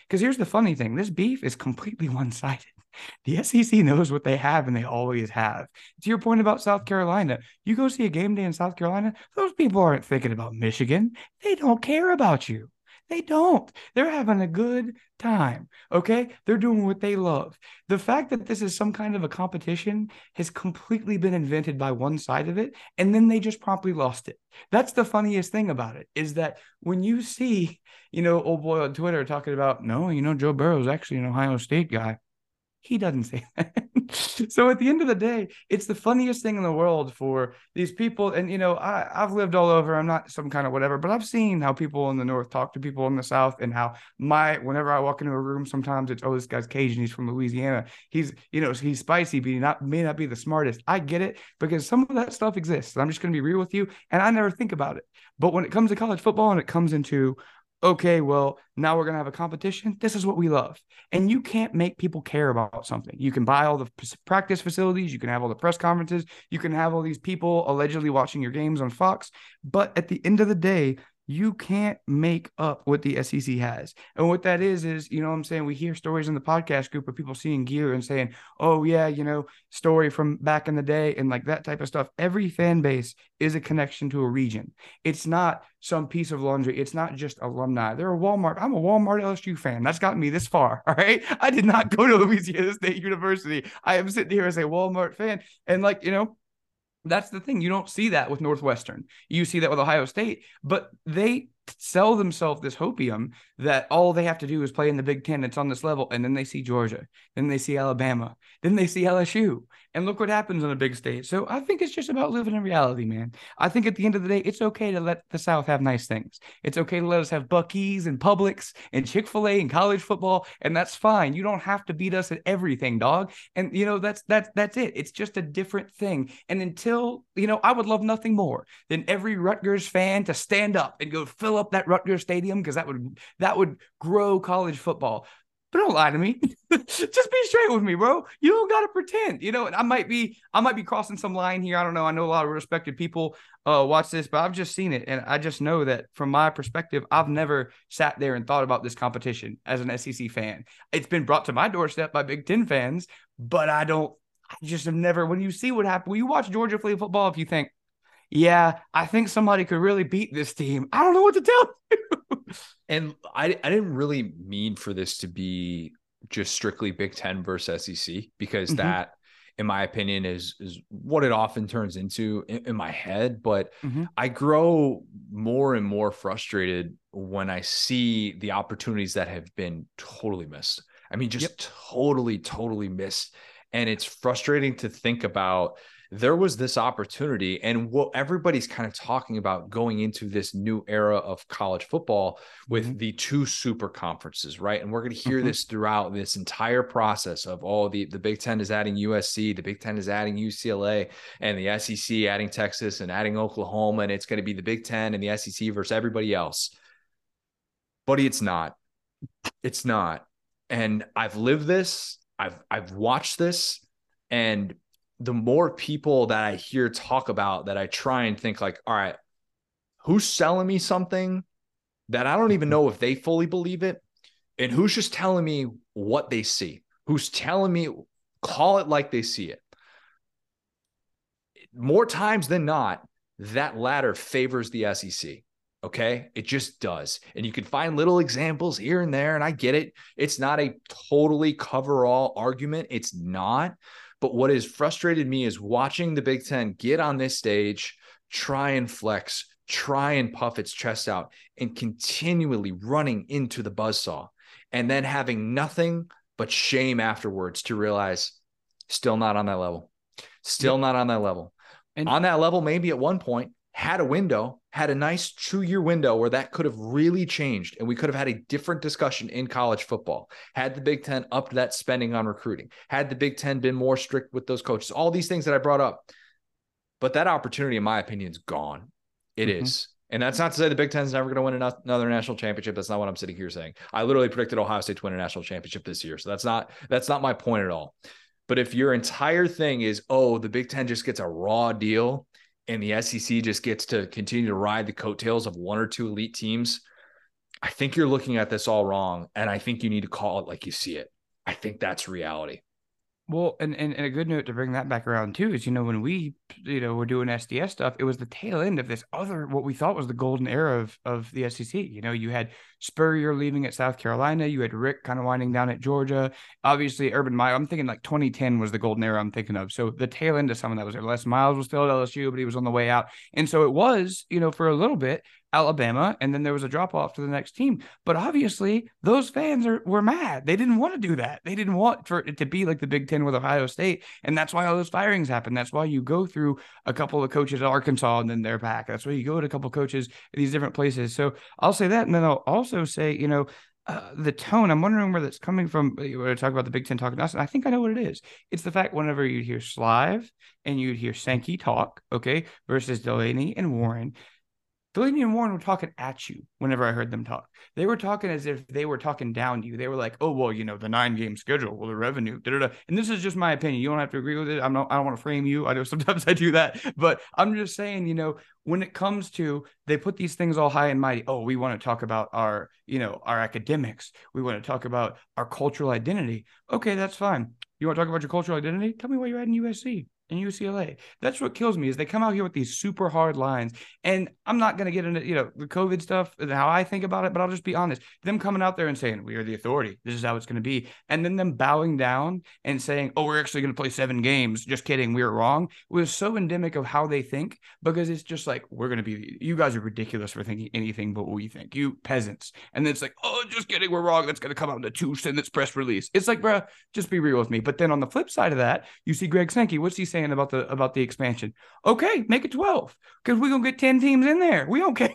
because here's the funny thing this beef is completely one sided. The SEC knows what they have and they always have. To your point about South Carolina, you go see a game day in South Carolina, those people aren't thinking about Michigan. They don't care about you. They don't. They're having a good time. Okay. They're doing what they love. The fact that this is some kind of a competition has completely been invented by one side of it. And then they just promptly lost it. That's the funniest thing about it is that when you see, you know, old boy on Twitter talking about, no, you know, Joe Burrow is actually an Ohio State guy. He doesn't say that. so at the end of the day, it's the funniest thing in the world for these people. And you know, I, I've lived all over. I'm not some kind of whatever, but I've seen how people in the north talk to people in the south, and how my whenever I walk into a room, sometimes it's oh, this guy's Cajun, he's from Louisiana. He's you know he's spicy, but he not may not be the smartest. I get it because some of that stuff exists. I'm just going to be real with you, and I never think about it. But when it comes to college football and it comes into okay, well, now we're going to have a competition. This is what we love. And you can't make people care about something. You can buy all the practice facilities, you can have all the press conferences, you can have all these people allegedly watching your games on Fox. But at the end of the day, you can't make up what the SEC has. And what that is, is, you know I'm saying? We hear stories in the podcast group of people seeing gear and saying, oh, yeah, you know, story from back in the day and like that type of stuff. Every fan base is a connection to a region. It's not some piece of laundry. It's not just alumni. They're a Walmart. I'm a Walmart LSU fan. That's gotten me this far. All right. I did not go to Louisiana State University. I am sitting here as a Walmart fan. And like, you know, that's the thing. You don't see that with Northwestern. You see that with Ohio State, but they sell themselves this hopium that all they have to do is play in the Big Ten. It's on this level. And then they see Georgia. Then they see Alabama. Then they see LSU. And look what happens on a big stage. So I think it's just about living in reality, man. I think at the end of the day, it's okay to let the South have nice things. It's okay to let us have Buc-ee's and Publix and Chick fil A and college football. And that's fine. You don't have to beat us at everything, dog. And, you know, that's, that's, that's it. It's just a different thing. And until, you know, I would love nothing more than every Rutgers fan to stand up and go fill up that Rutgers stadium because that would, that would grow college football but don't lie to me. Just be straight with me, bro. You don't gotta pretend. You know, and I might be I might be crossing some line here. I don't know. I know a lot of respected people uh watch this, but I've just seen it. And I just know that from my perspective, I've never sat there and thought about this competition as an SEC fan. It's been brought to my doorstep by Big Ten fans, but I don't I just have never when you see what happened, when you watch Georgia play football, if you think, yeah, I think somebody could really beat this team. I don't know what to tell you. and I, I didn't really mean for this to be just strictly Big Ten versus SEC because mm-hmm. that, in my opinion, is is what it often turns into in, in my head. But mm-hmm. I grow more and more frustrated when I see the opportunities that have been totally missed. I mean, just yep. totally, totally missed And it's frustrating to think about there was this opportunity and what everybody's kind of talking about going into this new era of college football with mm-hmm. the two super conferences right? And we're going to hear mm-hmm. this throughout this entire process of all the the big 10 is adding usc the big 10 is adding ucla and the sec adding texas and adding oklahoma and it's going to be the big 10 and the sec versus everybody else. Buddy it's not. It's not. And i've lived this. I've i've watched this. And the more people that I hear talk about that I try and think like, all right, who's selling me something that I don't even know if they fully believe it? And who's just telling me what they see? Who's telling me, call it like they see it? More times than not, that latter favors the SEC. Okay. It just does. And you can find little examples here and there. And I get it. It's not a totally cover all argument. It's not. But what has frustrated me is watching the Big Ten get on this stage, try and flex, try and puff its chest out, and continually running into the buzzsaw, and then having nothing but shame afterwards to realize still not on that level, still yep. not on that level. And on that level, maybe at one point, had a window, had a nice two year window where that could have really changed and we could have had a different discussion in college football. Had the Big Ten upped that spending on recruiting, had the Big Ten been more strict with those coaches, all these things that I brought up. But that opportunity, in my opinion, is gone. It mm-hmm. is, And that's not to say the Big Ten's never going to win another national championship. That's not what I'm sitting here saying. I literally predicted Ohio State to win a national championship this year. So that's not that's not my point at all. But if your entire thing is, oh, the Big Ten just gets a raw deal, and the SEC just gets to continue to ride the coattails of one or two elite teams, I think you're looking at this all wrong. And I think you need to call it like you see it. I think that's reality. Well, and, and, and a good note to bring that back around too is, you know, when we, you know, were doing SDS stuff, it was the tail end of this other, what we thought was the golden era of, of the SEC. You know, you had Spurrier leaving at South Carolina, you had Rick kind of winding down at Georgia. Obviously, Urban Meyer, I'm thinking like 2010 was the golden era I'm thinking of. So the tail end of some of that was there. Les Miles was still at LSU, but he was on the way out. And so it was, you know, for a little bit, Alabama, and then there was a drop off to the next team. But obviously, those fans are were mad. They didn't want to do that. They didn't want for it to be like the Big Ten with Ohio State, and that's why all those firings happen. That's why you go through a couple of coaches at Arkansas, and then they're back. That's why you go to a couple of coaches at these different places. So I'll say that, and then I'll also say, you know. Uh, the tone, I'm wondering where that's coming from. We're talking about the Big Ten talking to us, and I think I know what it is. It's the fact whenever you'd hear Slive and you'd hear Sankey talk, okay, versus Delaney and Warren, Delaney and Warren were talking at you whenever I heard them talk. They were talking as if they were talking down to you. They were like, "Oh well, you know, the nine game schedule, well, the revenue, da, da, da. and this is just my opinion. You don't have to agree with it. I'm not. I don't want to frame you. I know sometimes I do that, but I'm just saying, you know, when it comes to they put these things all high and mighty. Oh, we want to talk about our, you know, our academics. We want to talk about our cultural identity. Okay, that's fine. You want to talk about your cultural identity? Tell me why you're at in USC and UCLA. That's what kills me is they come out here with these super hard lines. And I'm not going to get into, you know, the COVID stuff and how I think about it, but I'll just be honest. Them coming out there and saying, we are the authority. This is how it's going to be. And then them bowing down and saying, oh, we're actually going to play seven games. Just kidding. We were wrong. It was so endemic of how they think because it's just like, we're going to be, you guys are ridiculous for thinking anything but what we think. You peasants. And then it's like, oh, just kidding. We're wrong. That's going to come out in a two sentence press release. It's like, bro, just be real with me. But then on the flip side of that, you see Greg Sankey. What's he saying about the about the expansion. Okay, make it 12 because we're gonna get 10 teams in there. We don't care.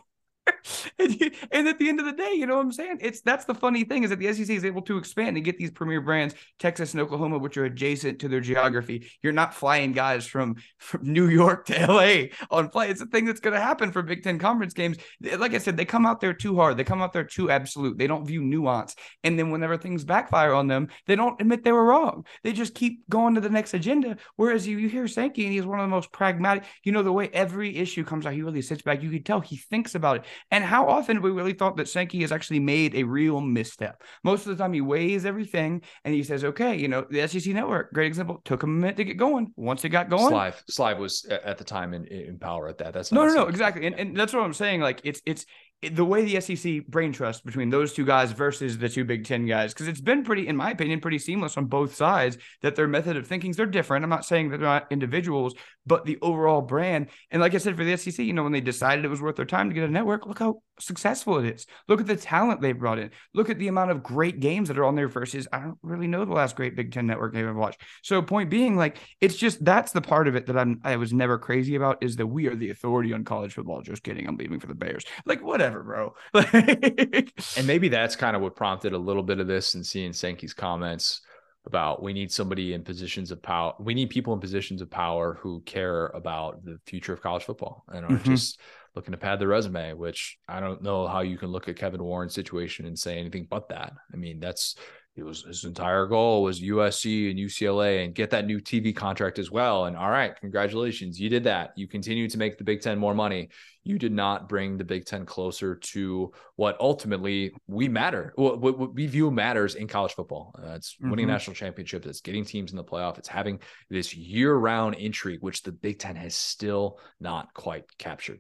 and at the end of the day, you know what I'm saying? It's that's the funny thing is that the SEC is able to expand and get these premier brands, Texas and Oklahoma, which are adjacent to their geography. You're not flying guys from, from New York to LA on flight. It's a thing that's going to happen for Big Ten conference games. Like I said, they come out there too hard. They come out there too absolute. They don't view nuance. And then whenever things backfire on them, they don't admit they were wrong. They just keep going to the next agenda. Whereas you, you hear Sankey, and he's one of the most pragmatic. You know the way every issue comes out, he really sits back. You can tell he thinks about it. And how often have we really thought that Sankey has actually made a real misstep? Most of the time, he weighs everything and he says, okay, you know, the SEC network, great example, took him a minute to get going. Once it got going, Slive, Slive was at the time in, in power at that. That's no, no, no, exactly. And, and that's what I'm saying. Like, it's, it's, the way the SEC brain trust between those two guys versus the two Big Ten guys, because it's been pretty, in my opinion, pretty seamless on both sides. That their method of thinking is they're different. I'm not saying that they're not individuals, but the overall brand. And like I said, for the SEC, you know, when they decided it was worth their time to get a network, look how successful it is. Look at the talent they brought in. Look at the amount of great games that are on there versus I don't really know the last great Big Ten network game I've watched. So point being, like, it's just that's the part of it that I'm I was never crazy about is that we are the authority on college football. Just kidding. I'm leaving for the Bears. Like, whatever, bro. and maybe that's kind of what prompted a little bit of this and seeing Sankey's comments about we need somebody in positions of power. We need people in positions of power who care about the future of college football and are mm-hmm. just looking to pad their resume, which I don't know how you can look at Kevin Warren's situation and say anything but that. I mean, that's it was his entire goal was USC and UCLA and get that new TV contract as well. And all right, congratulations, you did that. You continue to make the Big Ten more money. You did not bring the Big Ten closer to what ultimately we matter. What, what we view matters in college football. Uh, it's winning mm-hmm. national championships. It's getting teams in the playoff. It's having this year-round intrigue, which the Big Ten has still not quite captured.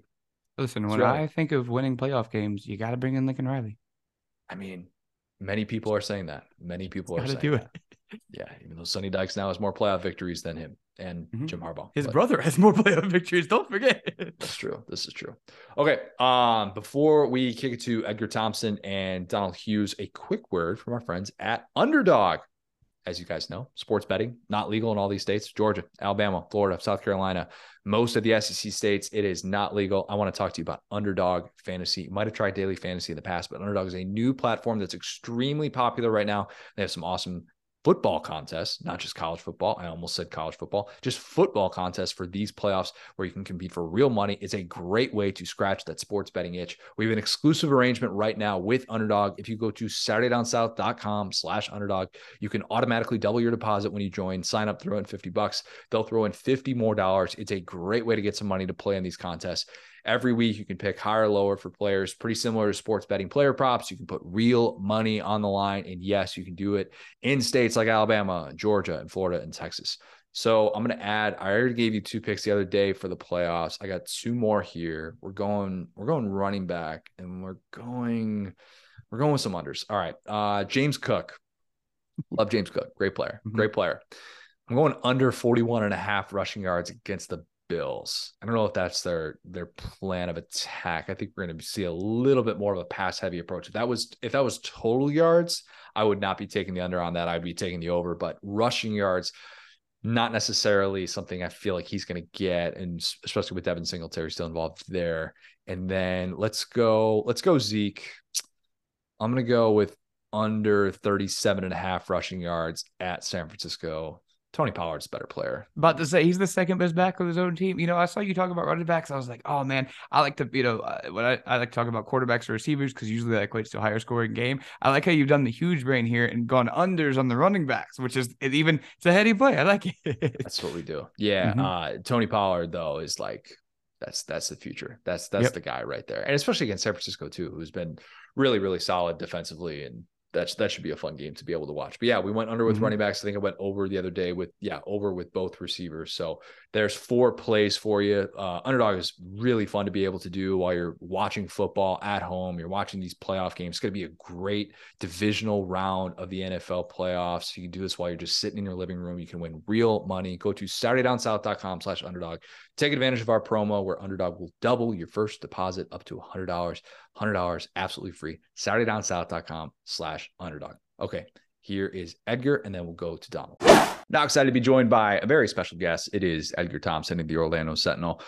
Listen, when right. I think of winning playoff games, you got to bring in Lincoln Riley. I mean, Many people are saying that. Many people are saying do that. it. Yeah, even though Sonny Dykes now has more playoff victories than him and mm-hmm. Jim Harbaugh. His but, brother has more playoff victories. Don't forget. That's true. This is true. Okay. Um, before we kick it to Edgar Thompson and Donald Hughes, a quick word from our friends at Underdog as you guys know, sports betting not legal in all these states Georgia, Alabama, Florida, South Carolina, most of the SEC states, it is not legal. I want to talk to you about Underdog Fantasy. You might have tried Daily Fantasy in the past, but Underdog is a new platform that's extremely popular right now. They have some awesome football contests, not just college football. I almost said college football, just football contests for these playoffs where you can compete for real money. It's a great way to scratch that sports betting itch. We have an exclusive arrangement right now with Underdog. If you go to SaturdayDownSouth.com slash underdog, you can automatically double your deposit when you join. Sign up, throw in 50 bucks. They'll throw in 50 more dollars. It's a great way to get some money to play in these contests. Every week, you can pick higher or lower for players, pretty similar to sports betting player props. You can put real money on the line. And yes, you can do it in states like Alabama, Georgia, and Florida and Texas. So I'm going to add. I already gave you two picks the other day for the playoffs. I got two more here. We're going. We're going running back, and we're going. We're going with some unders. All right. Uh, James Cook. Love James Cook. Great player. Mm-hmm. Great player. I'm going under 41 and a half rushing yards against the Bills. I don't know if that's their their plan of attack. I think we're going to see a little bit more of a pass heavy approach. If that was if that was total yards, I would not be taking the under on that. I'd be taking the over. But rushing yards, not necessarily something I feel like he's going to get, and especially with Devin Singletary still involved there. And then let's go let's go Zeke. I'm going to go with under 37 and a half rushing yards at San Francisco. Tony Pollard's a better player. About to say he's the second best back of his own team. You know, I saw you talk about running backs. I was like, oh man, I like to, you know, uh, when I, I like to talk about quarterbacks or receivers because usually that equates to a higher scoring game. I like how you've done the huge brain here and gone unders on the running backs, which is it even it's a heady play. I like it. That's what we do. Yeah. Mm-hmm. Uh, Tony Pollard though is like that's that's the future. That's that's yep. the guy right there, and especially against San Francisco too, who's been really really solid defensively and that's that should be a fun game to be able to watch. But yeah, we went under with mm-hmm. running backs. I think I went over the other day with yeah over with both receivers. So there's four plays for you. Uh, underdog is really fun to be able to do while you're watching football at home. You're watching these playoff games. It's going to be a great divisional round of the NFL playoffs. You can do this while you're just sitting in your living room. You can win real money. Go to SaturdayDownSouth.com slash underdog. Take advantage of our promo where underdog will double your first deposit up to $100. $100 absolutely free. SaturdayDownSouth.com slash underdog. Okay, here is Edgar, and then we'll go to Donald. Now excited to be joined by a very special guest. It is Edgar Thompson of the Orlando Sentinel.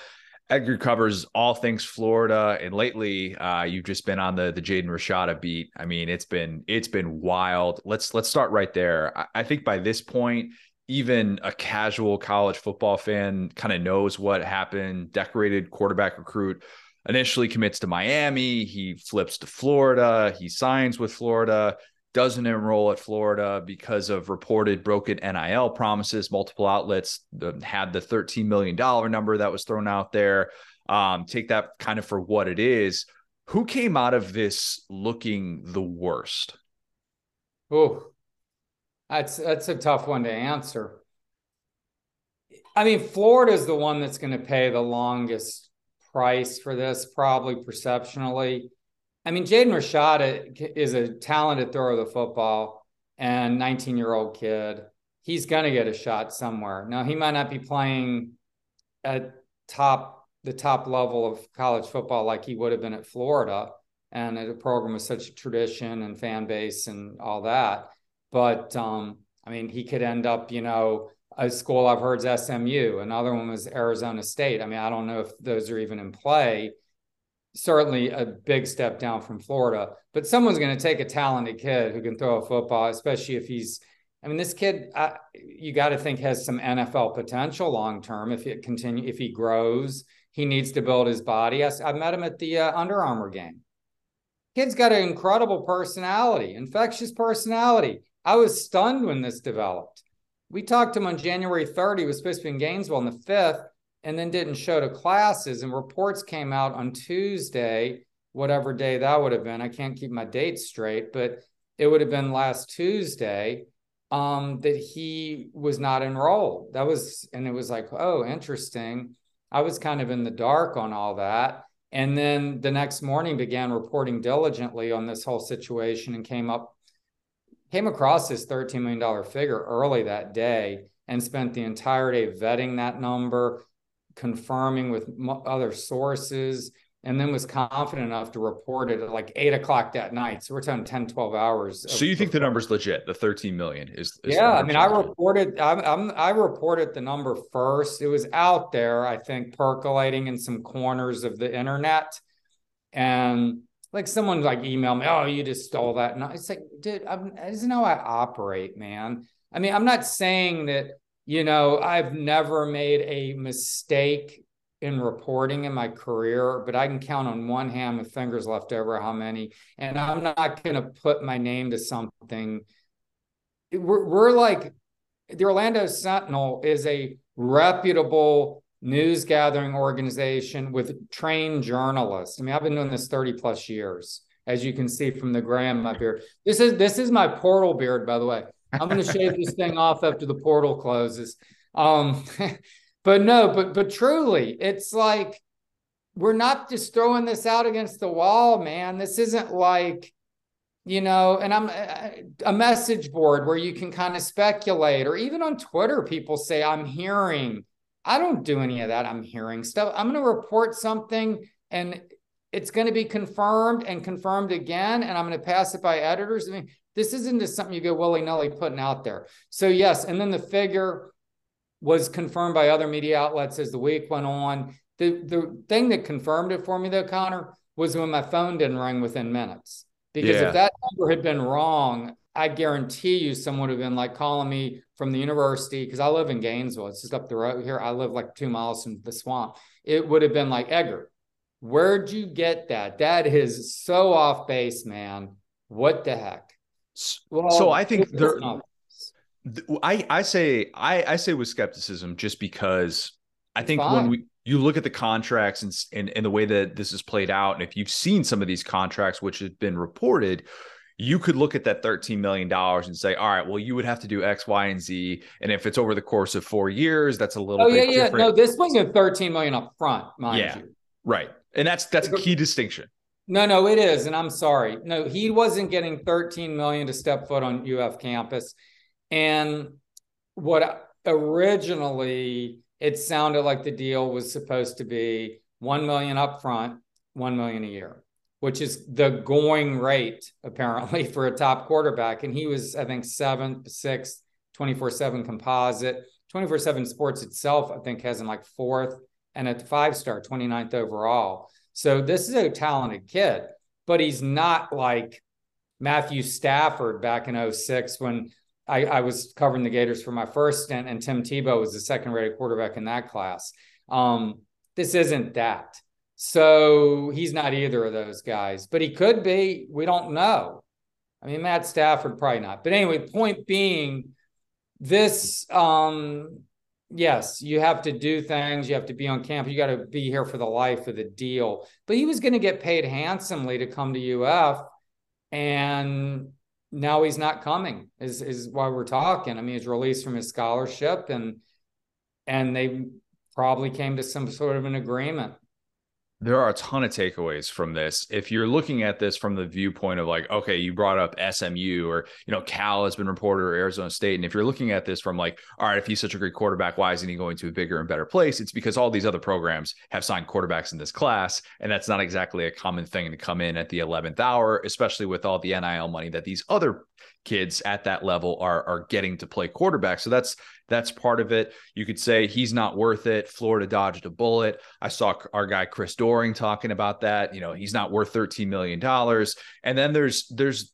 Edgar covers all things Florida, and lately uh, you've just been on the the Jaden Rashada beat. I mean, it's been it's been wild. Let's let's start right there. I, I think by this point, even a casual college football fan kind of knows what happened. Decorated quarterback recruit initially commits to Miami. He flips to Florida. He signs with Florida, doesn't enroll at Florida because of reported broken NIL promises. Multiple outlets had the $13 million number that was thrown out there. Um, take that kind of for what it is. Who came out of this looking the worst? Oh, that's that's a tough one to answer. I mean, Florida is the one that's going to pay the longest price for this, probably perceptionally. I mean, Jaden Rashada is a talented thrower of the football and 19 year old kid. He's going to get a shot somewhere. Now, he might not be playing at top the top level of college football like he would have been at Florida and at a program with such a tradition and fan base and all that. But um, I mean, he could end up, you know, a school I've heard is SMU. Another one was Arizona State. I mean, I don't know if those are even in play. Certainly a big step down from Florida, but someone's going to take a talented kid who can throw a football, especially if he's. I mean, this kid, I, you got to think has some NFL potential long term. If it continue, if he grows, he needs to build his body. I, I met him at the uh, Under Armour game. Kid's got an incredible personality, infectious personality. I was stunned when this developed we talked to him on January 3rd. He was supposed to be in Gainesville on the 5th and then didn't show to classes. And reports came out on Tuesday, whatever day that would have been. I can't keep my dates straight, but it would have been last Tuesday um, that he was not enrolled. That was, and it was like, oh, interesting. I was kind of in the dark on all that. And then the next morning began reporting diligently on this whole situation and came up came across this $13 million figure early that day and spent the entire day vetting that number, confirming with other sources, and then was confident enough to report it at like eight o'clock that night. So we're talking 10, 12 hours. So you think the number's legit? The 13 million is, is yeah. I mean, I reported, I'm, I'm, I reported the number first. It was out there, I think, percolating in some corners of the internet. And like someone like email me, oh, you just stole that. And it's like, dude, I'm, that isn't how I operate, man. I mean, I'm not saying that, you know, I've never made a mistake in reporting in my career, but I can count on one hand with fingers left over how many. And I'm not going to put my name to something. We're, we're like, the Orlando Sentinel is a reputable news gathering organization with trained journalists. I mean, I've been doing this 30 plus years, as you can see from the on my beard. This is this is my portal beard, by the way. I'm going to shave this thing off after the portal closes. Um, but no, but but truly, it's like we're not just throwing this out against the wall, man. This isn't like you know, and I'm a message board where you can kind of speculate, or even on Twitter, people say, I'm hearing, I don't do any of that. I'm hearing stuff. I'm going to report something and it's going to be confirmed and confirmed again. And I'm going to pass it by editors. I mean, this isn't just something you go willy nilly putting out there. So, yes. And then the figure was confirmed by other media outlets as the week went on. The, the thing that confirmed it for me, though, Connor, was when my phone didn't ring within minutes. Because yeah. if that number had been wrong, I guarantee you someone would have been like calling me from the university because I live in Gainesville. It's just up the road here. I live like two miles from the swamp. It would have been like, Edgar, where'd you get that? That is so off base, man. What the heck? Well, so I think there, I, I say I, I say with skepticism just because I think when we you look at the contracts and, and and the way that this is played out, and if you've seen some of these contracts which have been reported, you could look at that $13 million and say, all right, well, you would have to do X, Y, and Z. And if it's over the course of four years, that's a little oh, yeah, yeah. No, this was a 13 million up front, mind yeah, you. Right. And that's that's a key distinction. No, no, it is. And I'm sorry. No, he wasn't getting 13 million to step foot on UF campus. And what originally it sounded like the deal was supposed to be 1 million up front, 1 million a year which is the going rate apparently for a top quarterback. And he was, I think, seventh, sixth, 24 7 composite. 24 7 sports itself, I think, has him like fourth and at the five star, 29th overall. So this is a talented kid, but he's not like Matthew Stafford back in 06 when I, I was covering the Gators for my first stint and Tim Tebow was the second rated quarterback in that class. Um, this isn't that. So he's not either of those guys, but he could be. We don't know. I mean, Matt Stafford probably not. But anyway, point being, this, um, yes, you have to do things. You have to be on campus. You got to be here for the life of the deal. But he was going to get paid handsomely to come to UF, and now he's not coming. Is is why we're talking. I mean, he's released from his scholarship, and and they probably came to some sort of an agreement there are a ton of takeaways from this. If you're looking at this from the viewpoint of like, okay, you brought up SMU or you know Cal has been reported or Arizona State, and if you're looking at this from like, all right, if he's such a great quarterback, why isn't he going to a bigger and better place? It's because all these other programs have signed quarterbacks in this class, and that's not exactly a common thing to come in at the 11th hour, especially with all the NIL money that these other kids at that level are are getting to play quarterback. So that's that's part of it. You could say he's not worth it. Florida dodged a bullet. I saw our guy Chris Doering talking about that. You know, he's not worth 13 million dollars. And then there's there's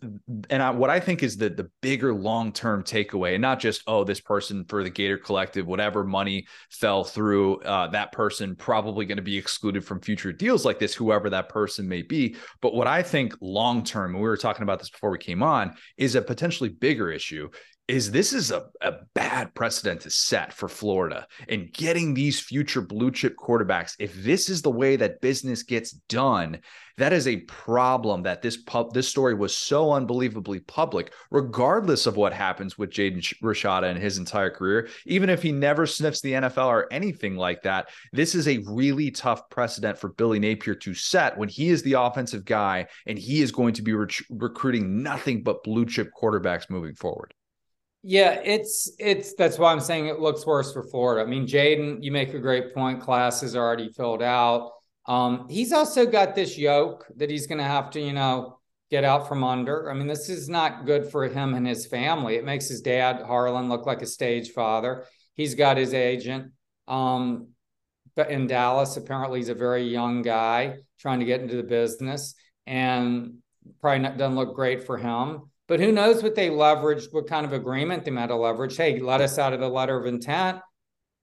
and I, what I think is the the bigger long-term takeaway and not just oh this person for the Gator Collective whatever money fell through uh, that person probably going to be excluded from future deals like this whoever that person may be. But what I think long-term and we were talking about this before we came on is a potentially bigger issue is this is a, a bad precedent to set for Florida and getting these future blue chip quarterbacks. If this is the way that business gets done, that is a problem that this pub this story was so unbelievably public, regardless of what happens with Jaden Rashada and his entire career. Even if he never sniffs the NFL or anything like that, this is a really tough precedent for Billy Napier to set when he is the offensive guy and he is going to be re- recruiting nothing but blue chip quarterbacks moving forward. Yeah, it's it's that's why I'm saying it looks worse for Florida. I mean, Jaden, you make a great point. Class is already filled out. Um, he's also got this yoke that he's going to have to, you know, get out from under. I mean, this is not good for him and his family. It makes his dad Harlan look like a stage father. He's got his agent. Um, but in Dallas, apparently he's a very young guy trying to get into the business, and probably not, doesn't look great for him. But who knows what they leveraged, what kind of agreement they might have leveraged. Hey, let us out of the letter of intent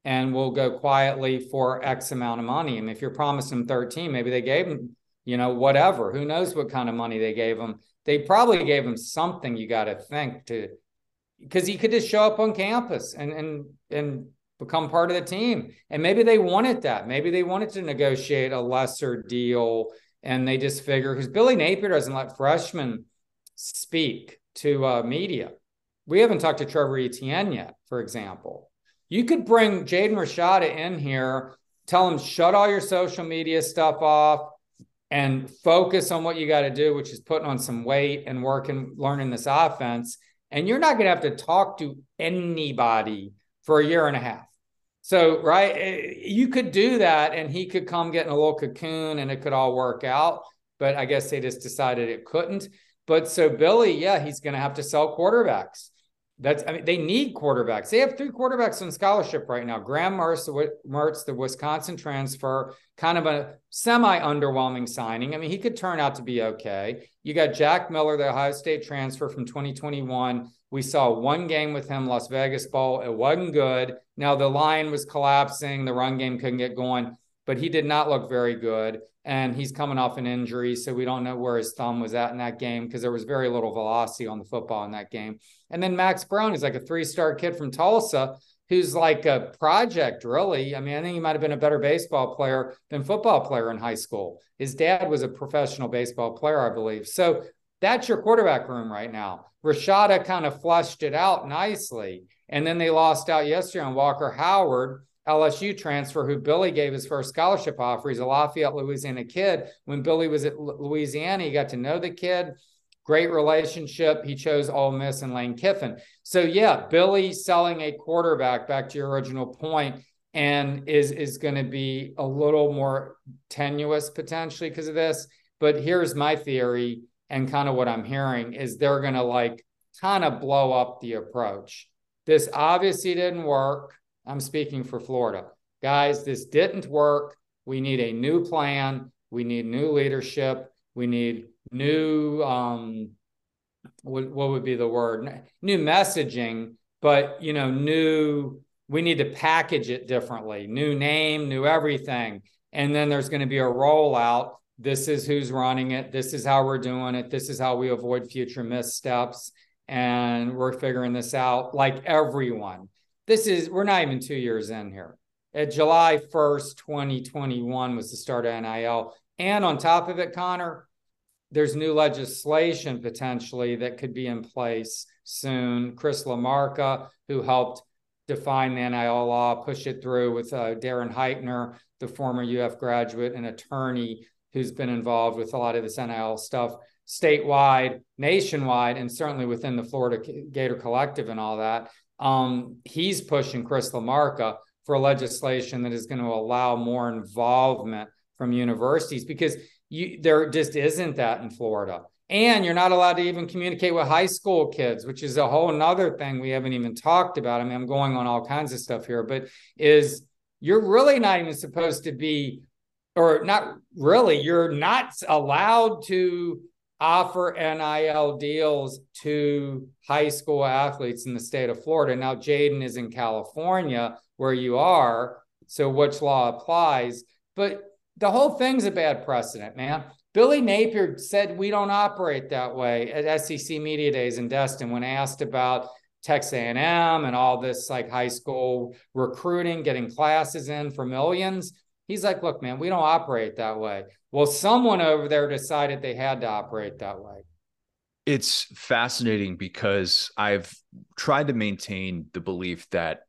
and we'll go quietly for X amount of money. And if you're promising 13, maybe they gave him, you know, whatever. Who knows what kind of money they gave him? They probably gave him something you got to think to because he could just show up on campus and and and become part of the team. And maybe they wanted that. Maybe they wanted to negotiate a lesser deal and they just figure because Billy Napier doesn't let freshmen speak to uh, media. We haven't talked to Trevor Etienne yet, for example. You could bring Jaden Rashada in here, tell him shut all your social media stuff off and focus on what you got to do, which is putting on some weight and working, learning this offense. And you're not going to have to talk to anybody for a year and a half. So, right, eh, you could do that and he could come get in a little cocoon and it could all work out. But I guess they just decided it couldn't. But so Billy, yeah, he's going to have to sell quarterbacks. That's I mean they need quarterbacks. They have three quarterbacks on scholarship right now. Graham Mertz, the, Mertz, the Wisconsin transfer, kind of a semi underwhelming signing. I mean he could turn out to be okay. You got Jack Miller, the Ohio State transfer from 2021. We saw one game with him, Las Vegas Bowl. It wasn't good. Now the line was collapsing, the run game couldn't get going, but he did not look very good and he's coming off an injury, so we don't know where his thumb was at in that game because there was very little velocity on the football in that game. And then Max Brown is like a three-star kid from Tulsa who's like a project, really. I mean, I think he might have been a better baseball player than football player in high school. His dad was a professional baseball player, I believe. So that's your quarterback room right now. Rashada kind of flushed it out nicely. And then they lost out yesterday on Walker Howard LSU transfer who Billy gave his first scholarship offer. He's a Lafayette, Louisiana kid. When Billy was at Louisiana, he got to know the kid. Great relationship. He chose Ole Miss and Lane Kiffin. So yeah, Billy selling a quarterback. Back to your original point, and is is going to be a little more tenuous potentially because of this. But here's my theory, and kind of what I'm hearing is they're going to like kind of blow up the approach. This obviously didn't work I'm speaking for Florida. Guys, this didn't work. We need a new plan. We need new leadership. We need new, um, what, what would be the word? New messaging, but, you know, new, we need to package it differently. New name, new everything. And then there's going to be a rollout. This is who's running it. This is how we're doing it. This is how we avoid future missteps. And we're figuring this out like everyone this is we're not even two years in here. At July 1st, 2021 was the start of NIL. And on top of it, Connor, there's new legislation potentially that could be in place soon. Chris LaMarca, who helped define the NIL law, push it through with uh, Darren Heitner, the former UF graduate and attorney who's been involved with a lot of this NIL stuff statewide, nationwide, and certainly within the Florida Gator Collective and all that. Um, he's pushing Chris LaMarca for legislation that is going to allow more involvement from universities because you, there just isn't that in Florida. And you're not allowed to even communicate with high school kids, which is a whole nother thing we haven't even talked about. I mean, I'm going on all kinds of stuff here, but is you're really not even supposed to be, or not really, you're not allowed to offer NIL deals to high school athletes in the state of Florida. Now, Jaden is in California where you are, so which law applies? But the whole thing's a bad precedent, man. Billy Napier said we don't operate that way at SEC Media Days in Destin when asked about Texas A&M and all this like high school recruiting, getting classes in for millions. He's like, look, man, we don't operate that way. Well, someone over there decided they had to operate that way. It's fascinating because I've tried to maintain the belief that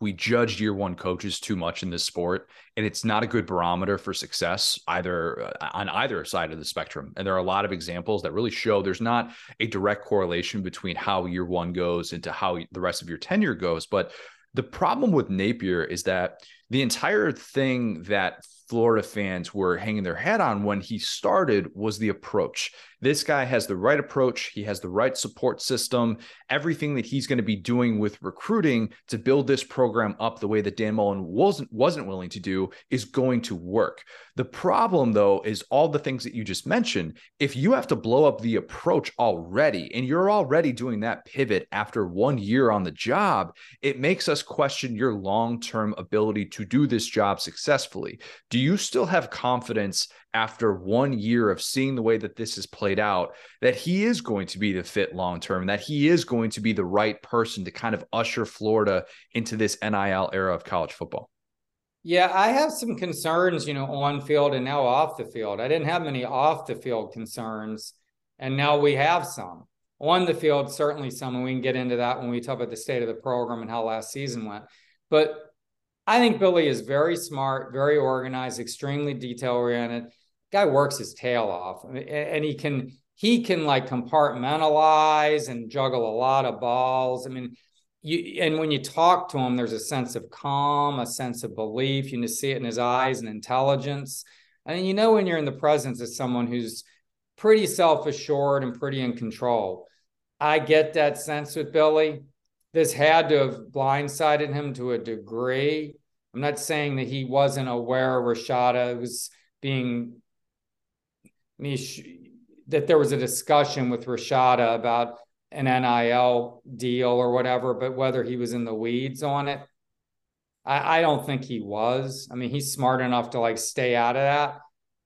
we judge year one coaches too much in this sport and it's not a good barometer for success either uh, on either side of the spectrum and there are a lot of examples that really show there's not a direct correlation between how year one goes into how the rest of your tenure goes but the problem with napier is that the entire thing that Florida fans were hanging their head on when he started was the approach. This guy has the right approach. He has the right support system. Everything that he's going to be doing with recruiting to build this program up the way that Dan Mullen wasn't wasn't willing to do is going to work. The problem though is all the things that you just mentioned. If you have to blow up the approach already and you're already doing that pivot after 1 year on the job, it makes us question your long-term ability to do this job successfully. Do you still have confidence after one year of seeing the way that this has played out that he is going to be the fit long term, and that he is going to be the right person to kind of usher Florida into this NIL era of college football? Yeah, I have some concerns, you know, on field and now off the field. I didn't have many off the field concerns, and now we have some. On the field, certainly some, and we can get into that when we talk about the state of the program and how last season went. But I think Billy is very smart, very organized, extremely detail oriented guy works his tail off and he can he can like compartmentalize and juggle a lot of balls. I mean, you and when you talk to him, there's a sense of calm, a sense of belief. You can see it in his eyes and intelligence. And you know when you're in the presence of someone who's pretty self-assured and pretty in control. I get that sense with Billy. This had to have blindsided him to a degree. I'm not saying that he wasn't aware Rashada was being that there was a discussion with Rashada about an NIL deal or whatever, but whether he was in the weeds on it, I, I don't think he was. I mean, he's smart enough to like stay out of that.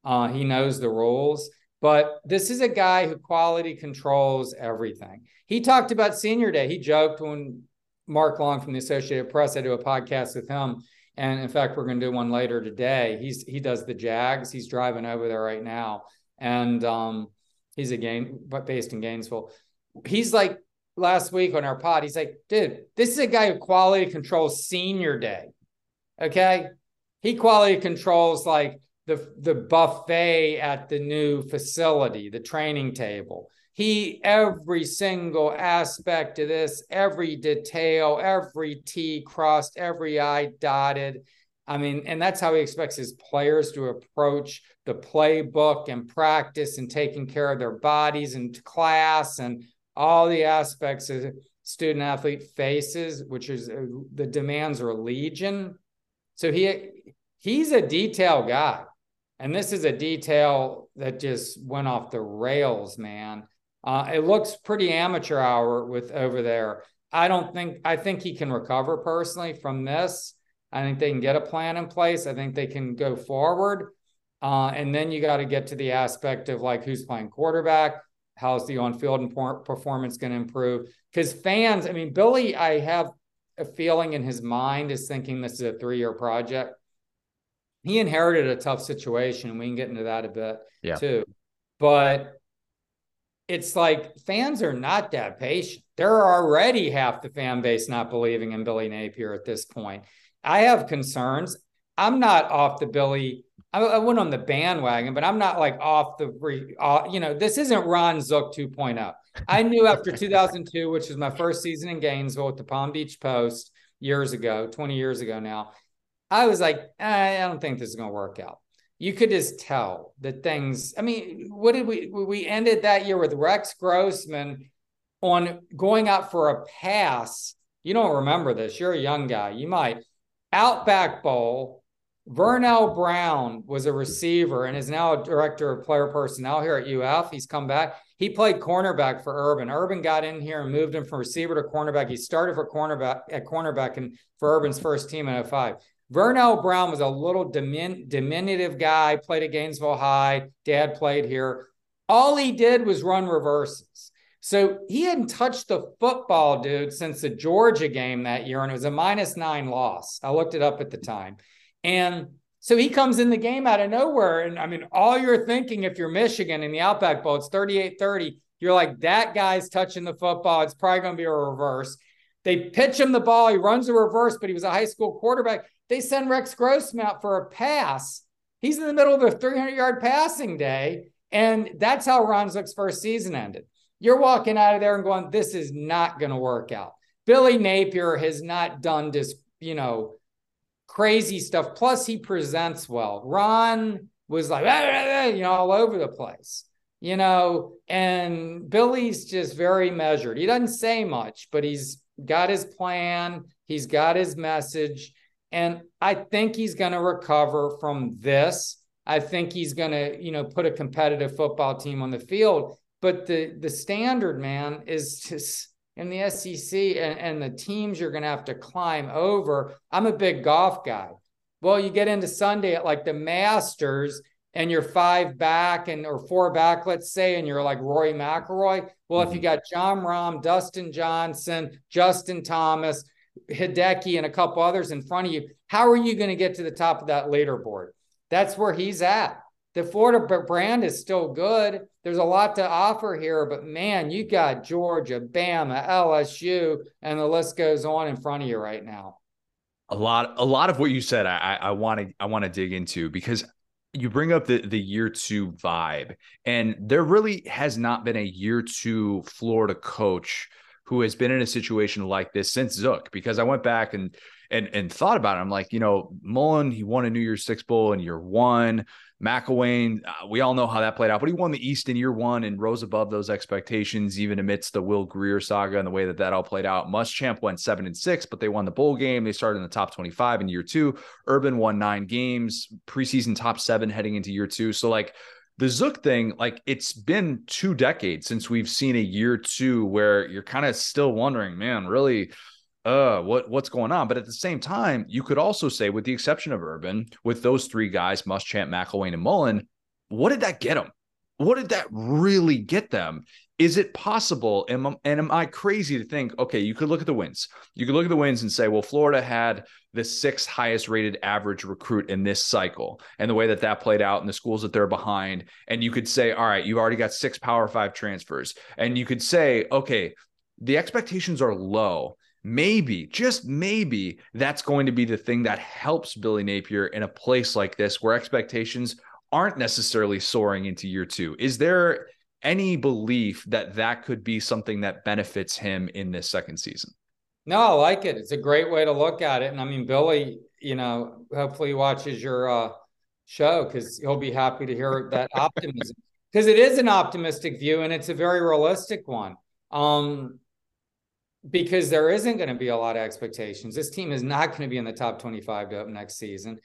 Uh, he knows the rules, but this is a guy who quality controls everything. He talked about senior day. He joked when Mark Long from the Associated Press, I do a podcast with him. And in fact, we're going to do one later today. He's he does the Jags. He's driving over there right now and um, he's again but based in Gainesville. He's like last week on our pod. He's like, dude, this is a guy who quality controls senior day. Okay, he quality controls like the the buffet at the new facility, the training table. He every single aspect of this, every detail, every T crossed, every I dotted. I mean, and that's how he expects his players to approach the playbook and practice and taking care of their bodies and class and all the aspects of student athlete faces, which is uh, the demands are legion. So he he's a detail guy. And this is a detail that just went off the rails, man. Uh, it looks pretty amateur hour with over there. I don't think I think he can recover personally from this. I think they can get a plan in place. I think they can go forward. Uh, and then you got to get to the aspect of like who's playing quarterback, how's the on field performance going to improve? Because fans, I mean, Billy, I have a feeling in his mind is thinking this is a three year project. He inherited a tough situation. And we can get into that a bit yeah. too. But it's like fans are not that patient. There are already half the fan base not believing in Billy Napier at this point. I have concerns. I'm not off the Billy. I, I went on the bandwagon, but I'm not like off the, uh, you know, this isn't Ron Zook 2.0. I knew after 2002, which was my first season in Gainesville with the Palm Beach Post years ago, 20 years ago now, I was like, eh, I don't think this is going to work out you could just tell that things. I mean, what did we we ended that year with Rex Grossman on going out for a pass. You don't remember this. You're a young guy. You might. Outback Bowl. Vernell Brown was a receiver and is now a director of player personnel here at UF. He's come back. He played cornerback for Urban. Urban got in here and moved him from receiver to cornerback. He started for cornerback at cornerback and for Urban's first team in 05. Vernell Brown was a little dimin- diminutive guy, played at Gainesville High. Dad played here. All he did was run reverses. So he hadn't touched the football, dude, since the Georgia game that year, and it was a minus nine loss. I looked it up at the time. And so he comes in the game out of nowhere. And I mean, all you're thinking if you're Michigan in the Outback Bowl, it's 38 30. You're like, that guy's touching the football. It's probably going to be a reverse. They pitch him the ball. He runs a reverse, but he was a high school quarterback. They send Rex Grossman out for a pass. He's in the middle of a 300 yard passing day. And that's how Ron Zook's first season ended. You're walking out of there and going, this is not going to work out. Billy Napier has not done this, you know, crazy stuff. Plus, he presents well. Ron was like, you know, all over the place, you know, and Billy's just very measured. He doesn't say much, but he's got his plan, he's got his message. And I think he's going to recover from this. I think he's going to, you know, put a competitive football team on the field. But the the standard, man, is just in the SEC and, and the teams you're going to have to climb over. I'm a big golf guy. Well, you get into Sunday at like the Masters and you're five back and or four back, let's say, and you're like Rory McIlroy. Well, mm-hmm. if you got Jon Rahm, Dustin Johnson, Justin Thomas, Hideki and a couple others in front of you, how are you going to get to the top of that leaderboard? That's where he's at. The Florida brand is still good. There's a lot to offer here, but man, you got Georgia, Bama, LSU, and the list goes on in front of you right now. A lot, a lot of what you said, I want to, I want to dig into because you bring up the the year two vibe, and there really has not been a year two Florida coach who has been in a situation like this since Zook, because I went back and and and thought about it. I'm like, you know, Mullen, he won a New Year's Six Bowl in year one. McElwain, uh, we all know how that played out, but he won the East in year one and rose above those expectations, even amidst the Will Grier saga and the way that that all played out. Muschamp went seven and six, but they won the bowl game. They started in the top 25 in year two. Urban won nine games, preseason top seven heading into year two. So, like, the Zook thing, like it's been two decades since we've seen a year two where you're kind of still wondering, man, really, uh, what what's going on? But at the same time, you could also say, with the exception of Urban, with those three guys, Muschamp, McElwain, and Mullen, what did that get them? What did that really get them? Is it possible? Am, and am I crazy to think, okay, you could look at the wins. You could look at the wins and say, well, Florida had the sixth highest rated average recruit in this cycle and the way that that played out in the schools that they're behind. And you could say, all right, you've already got six power five transfers. And you could say, okay, the expectations are low. Maybe, just maybe, that's going to be the thing that helps Billy Napier in a place like this where expectations aren't necessarily soaring into year two. Is there any belief that that could be something that benefits him in this second season. No, I like it. It's a great way to look at it. And I mean, Billy, you know, hopefully watches your uh, show because he'll be happy to hear that optimism because it is an optimistic view and it's a very realistic one. Um, because there isn't going to be a lot of expectations. This team is not going to be in the top 25 to up next season.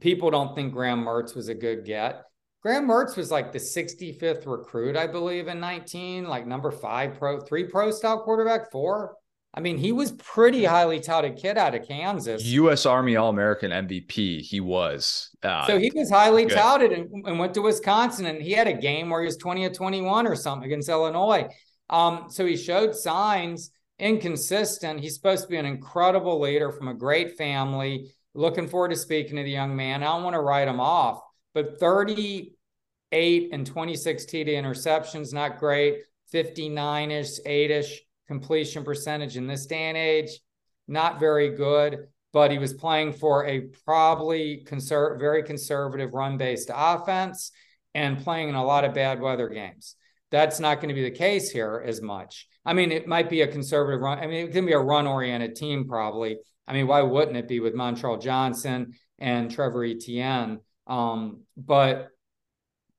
People don't think Graham Mertz was a good get. Graham Mertz was like the 65th recruit, I believe, in 19, like number five pro, three pro style quarterback, four. I mean, he was pretty highly touted kid out of Kansas. U.S. Army All American MVP. He was. Uh, so he was highly good. touted and, and, went to Wisconsin, and he had a game where he was 20 or 21 or something against Illinois. Um, so he showed signs, inconsistent. He's supposed to be an incredible leader from a great family. Looking forward to speaking to the young man. I don't want to write him off but 38 and 26 TD interceptions, not great. 59 ish, 8 ish completion percentage in this day and age. Not very good, but he was playing for a probably conser- very conservative run based offense and playing in a lot of bad weather games. That's not going to be the case here as much. I mean, it might be a conservative run. I mean, it can be a run oriented team, probably. I mean, why wouldn't it be with Montrell Johnson and Trevor Etienne? Um, but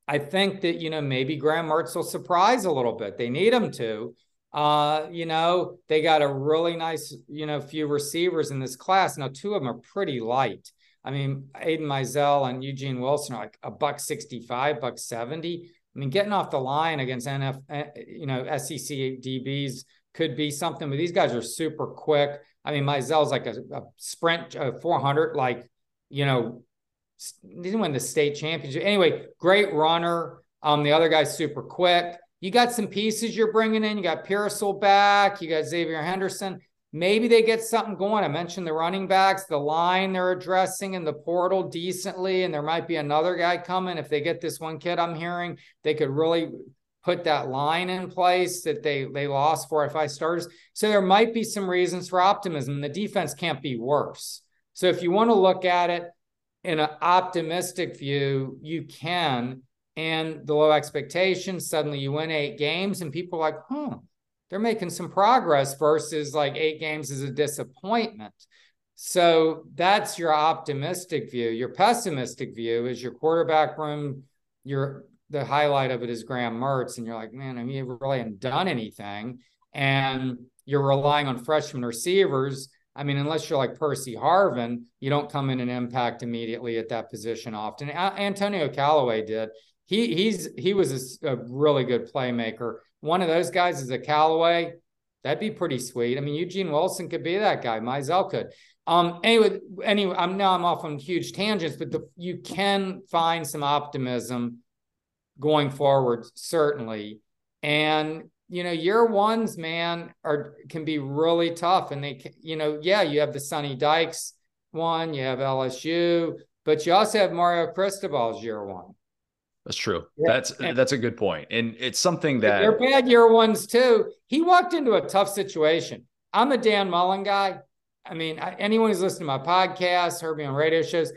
I think that, you know, maybe Graham Mertz will surprise a little bit. They need him to. Uh, you know, they got a really nice, you know, few receivers in this class. Now, two of them are pretty light. I mean, Aidan Mizell and Eugene Wilson are like a buck 65, buck 70. I mean, getting off the line against NF, eh, you know, SEC DBs could be something, but these guys are super quick. I mean, Mizell's like a, a sprint a 400, like, you know, didn't win the state championship. Anyway, great runner. Um, the other guy's super quick. You got some pieces you're bringing in. You got Pearsall back. You got Xzavier Henderson. Maybe they get something going. I mentioned the running backs, the line they're addressing in the portal decently, and there might be another guy coming. If they get this one kid, I'm hearing they could really put that line in place that they they lost four or five starters. So there might be some reasons for optimism. The defense can't be worse. So if you want to look at it in an optimistic view, you can. And the low expectations, suddenly you win eight games, and people are like, huh, they're making some progress versus like eight games is a disappointment. So that's your optimistic view. Your pessimistic view is your quarterback room, your the highlight of it is Graham Mertz, and you're like, man, I mean, you really haven't done anything. And you're relying on freshman receivers I mean, unless you're like Percy Harvin, you don't come in and impact immediately at that position often. A- Antonio Callaway did. He he's he was a, a, really good playmaker. One of those guys is a Callaway. That'd be pretty sweet. I mean, Eugene Wilson could be that guy. Mizell could. Um. Anyway, anyway, I'm now I'm off on huge tangents, but the, you can find some optimism going forward, certainly. And you know, year ones, man, are can be really tough. And they, you know, yeah, you have the Sonny Dykes one, you have LSU, but you also have Mario Cristobal's year one. That's true. Yeah. That's and that's a good point, and it's something that they're bad year ones too. He walked into a tough situation. I'm a Dan Mullen guy. I mean, anyone who's listened to my podcast, heard me on radio shows,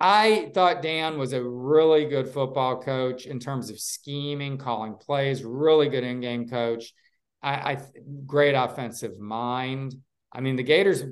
I thought Dan was a really good football coach in terms of scheming, calling plays, really good in-game coach. I, I great offensive mind. I mean, the Gators,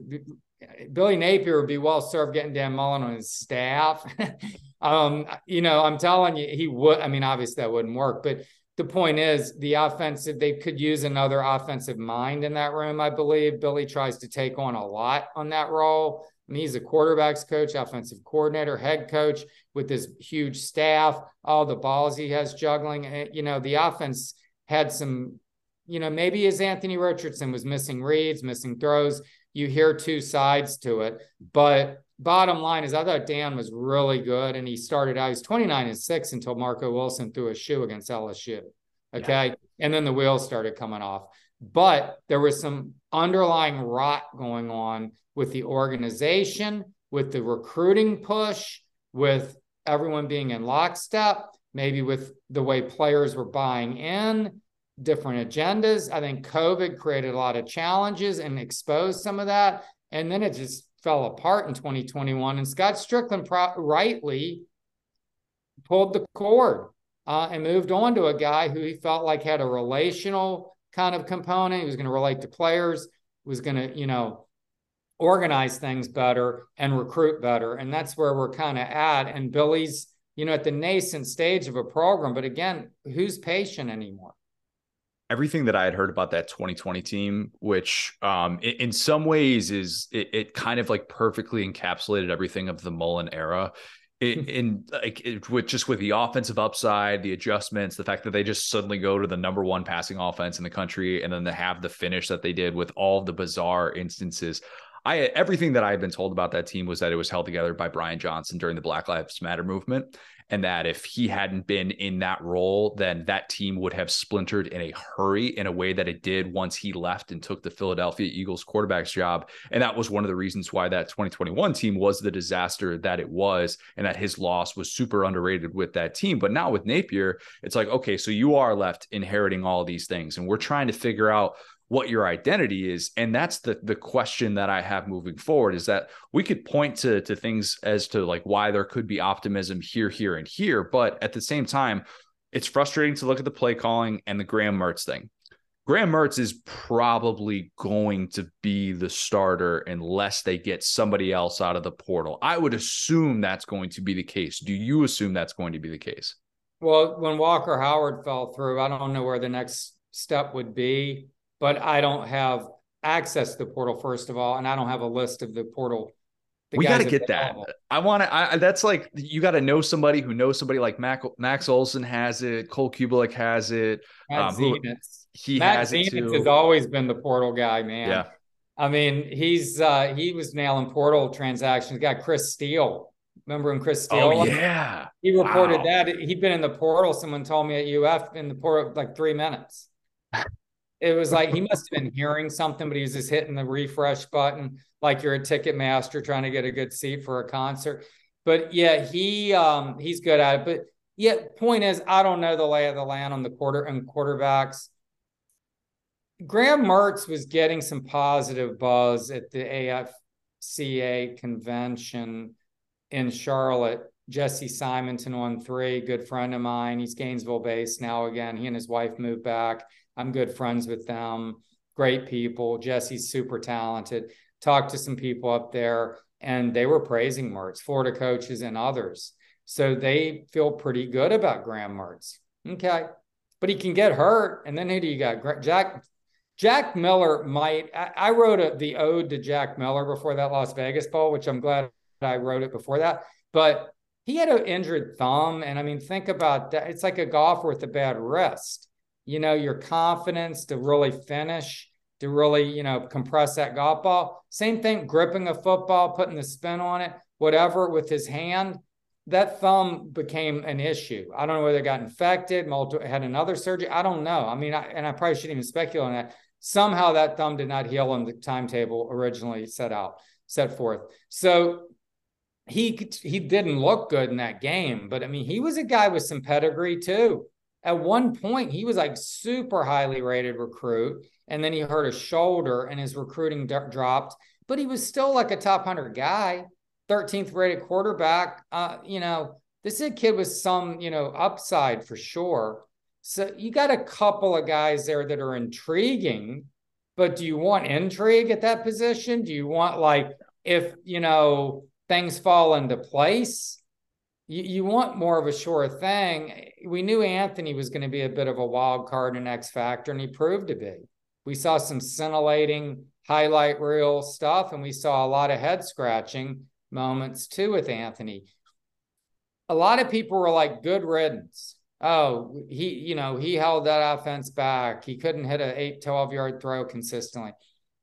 Billy Napier would be well served getting Dan Mullen on his staff. um, you know, I'm telling you, he would. I mean, obviously that wouldn't work, but the point is the offensive, they could use another offensive mind in that room, I believe. Billy tries to take on a lot on that role. He's a quarterbacks coach, offensive coordinator, head coach with this huge staff, all the balls he has juggling. Eh, you know, the offense had some, you know, maybe as Anthony Richardson was missing reads, missing throws. You hear two sides to it. But bottom line is, I thought Dan was really good. And he started out, he's 29 and six until Marco Wilson threw a shoe against LSU. Okay. Yeah. And then the wheels started coming off. But there was some underlying rot going on with the organization, with the recruiting push, with everyone being in lockstep, maybe with the way players were buying in, different agendas. I think COVID created a lot of challenges and exposed some of that. And then it just fell apart in 2021. And Scott Stricklin pro- rightly pulled the cord uh, and moved on to a guy who he felt like had a relational kind of component. He was going to relate to players, was going to, you know, organize things better and recruit better. And that's where we're kind of at. And Billy's, you know, at the nascent stage of a program. But again, who's patient anymore? Everything that I had heard about that 2020 team, which um, in, in some ways is it, it kind of like perfectly encapsulated everything of the Mullen era in, hmm. in like it, with just with the offensive upside, the adjustments, the fact that they just suddenly go to the number one passing offense in the country, and then they have the finish that they did with all the bizarre instances. I everything that I had been told about that team was that it was held together by Brian Johnson during the Black Lives Matter movement and that if he hadn't been in that role, then that team would have splintered in a hurry in a way that it did once he left and took the Philadelphia Eagles quarterback's job. And that was one of the reasons why that 2021 team was the disaster that it was, and that his loss was super underrated with that team. But now with Napier, it's like, okay, so you are left inheriting all these things, and we're trying to figure out what your identity is. And that's the the question that i have moving forward is that we could point to to things as to like why there could be optimism here here and here. But at the same time it's frustrating to look at the play calling and the graham mertz thing. Graham mertz is probably going to be the starter unless they get somebody else out of the portal. I would assume that's going to be the case. Do you assume that's going to be the case? Well when walker howard fell through i don't know where the next step would be but I don't have access to the portal first of all, and I don't have a list of the portal. The we got to get that. I want to. I that's like you got to know somebody who knows somebody like Mac, Max Olson has it. Cole Cubelic has it. Matt um, who, he Matt has Zenitz it too. has always been the portal guy, man. Yeah. I mean, he's uh he was nailing portal transactions. Got Chris Steele. Remember when Chris Steele? Oh yeah. He reported wow. that he'd been in the portal. Someone told me at UF in the portal like three minutes it was like he must have been hearing something, but he was just hitting the refresh button like you're a ticket master trying to get a good seat for a concert. But yeah, he um he's good at it. But yeah, point is, I don't know the lay of the land on the quarter and quarterbacks. Graham Mertz was getting some positive buzz at the AFCA convention in Charlotte. Jesse Simonton on three, good friend of mine. He's Gainesville based now again. He and his wife moved back. I'm good friends with them. Great people. Jesse's super talented. Talked to some people up there and they were praising Mertz, Florida coaches and others. So they feel pretty good about Graham Mertz. Okay. But he can get hurt. And then who do you got? Jack Jack Miller might. I, I wrote a, the ode to Jack Miller before that Las Vegas Bowl, which I'm glad I wrote it before that. But he had an injured thumb. And I mean, think about that. It's like a golfer with a bad wrist you know, your confidence to really finish, to really, you know, compress that golf ball. Same thing, gripping a football, putting the spin on it, whatever with his hand. That thumb became an issue. I don't know whether it got infected, multi- had another surgery. I don't know. I mean, I, and I probably shouldn't even speculate on that. Somehow that thumb did not heal on the timetable originally set out, set forth. So he he didn't look good in that game, but I mean, he was a guy with some pedigree too at one point he was like super highly rated recruit and then he hurt his shoulder and his recruiting d- dropped but he was still like a top 100 guy 13th rated quarterback. Uh, you know this is a kid with some you know upside for sure. So you got a couple of guys there that are intriguing but do you want intrigue at that position? Do you want like if you know things fall into place you, you want more of a sure thing. We knew Anthony was going to be a bit of a wild card and X factor, and he proved to be. We saw some scintillating highlight reel stuff, and we saw a lot of head scratching moments too with Anthony. A lot of people were like, good riddance. Oh, he, you know, he held that offense back. He couldn't hit an 8, 12 yard throw consistently.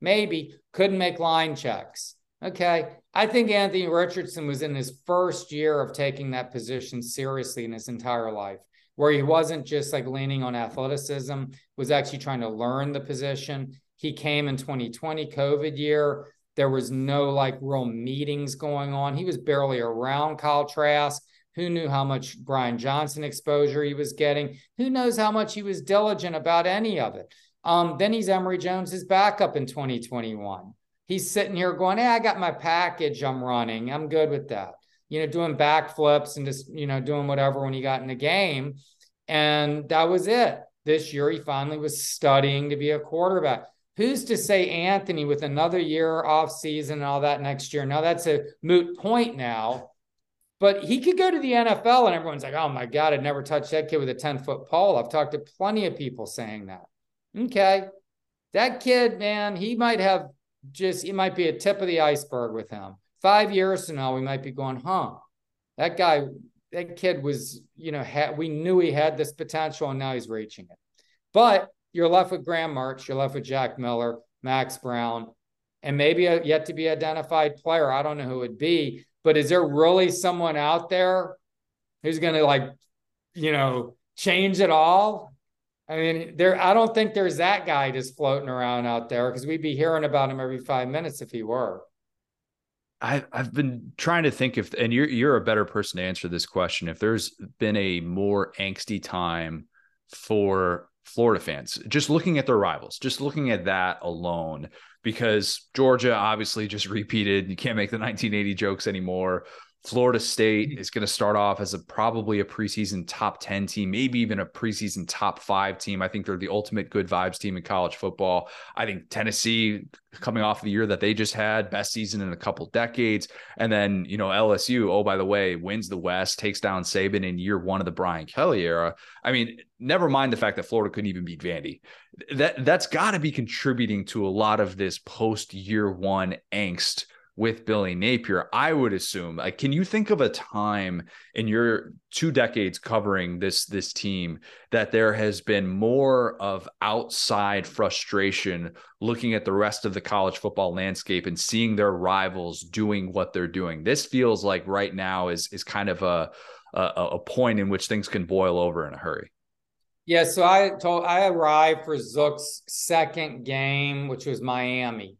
Maybe couldn't make line checks. Okay. I think Anthony Richardson was in his first year of taking that position seriously in his entire life, where he wasn't just like leaning on athleticism, was actually trying to learn the position. He came in 2020 COVID year. There was no like real meetings going on. He was barely around Kyle Trask. Who knew how much Brian Johnson exposure he was getting? Who knows how much he was diligent about any of it? Um, then he's Emory Jones's backup in 2021 he's sitting here going, Hey, I got my package I'm running. I'm good with that. You know, doing backflips and just, you know, doing whatever when he got in the game. And that was it. This year, he finally was studying to be a quarterback. Who's to say Anthony with another year off season and all that next year? Now that's a moot point now. But he could go to the NFL and everyone's like, oh my God, I'd never touch that kid with a 10 foot pole. I've talked to plenty of people saying that. Okay. That kid, man, he might have just it might be a tip of the iceberg with him. Five years from now, we might be going, huh? That guy, that kid was, you know, we knew he had this potential, and now he's reaching it. But you're left with Graham Mertz, you're left with Jack Miller, Max Brown. and maybe a yet to be identified player. I don't know who it would be, but is there really someone out there who's going to like, you know, change it all? I mean, there. I don't think there's that guy just floating around out there because we'd be hearing about him every five minutes if he were. I've I've been trying to think if, and you're you're a better person to answer this question. If there's been a more angsty time for Florida fans, just looking at their rivals, just looking at that alone, because Georgia obviously just repeated. You can't make the 1980 jokes anymore. Florida State mm-hmm. is going to start off as a probably a preseason top 10 team, maybe even a preseason top five team. I think they're the ultimate good vibes team in college football. I think Tennessee, coming off the year that they just had, best season in a couple decades. And then, you know, LSU, oh, by the way, wins the West, takes down Saban in year one of the Brian Kelly era. I mean, never mind the fact that Florida couldn't even beat Vandy. That that's got to be contributing to a lot of this post year one angst with Billy Napier, I would assume. Like, can you think of a time in your two decades covering this this team that there has been more of outside frustration looking at the rest of the college football landscape and seeing their rivals doing what they're doing? This feels like right now is is kind of a a, a point in which things can boil over in a hurry. Yeah, so I told I arrived for Zook's second game, which was Miami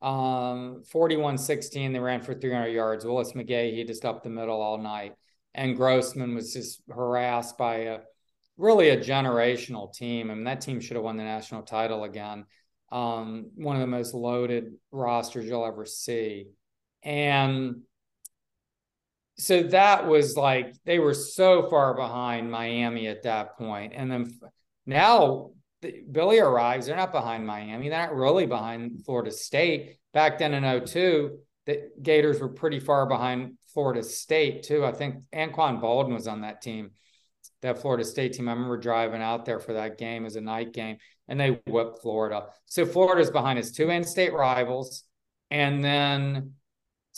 um, 41 16, they ran for 300 yards. Willis McGahee, he just up the middle all night. And Grossman was just harassed by a really a generational team. I mean, that team should have won the national title again. Um, one of the most loaded rosters you'll ever see. And so that was like they were so far behind Miami at that point. And then now Billy arrives. They're not behind Miami. They're not really behind Florida State. Back then in 02, the Gators were pretty far behind Florida State, too. I think Anquan Boldin was on that team, that Florida State team. I remember driving out there for that game as a night game, and they whipped Florida. So Florida's behind its two in state rivals. And then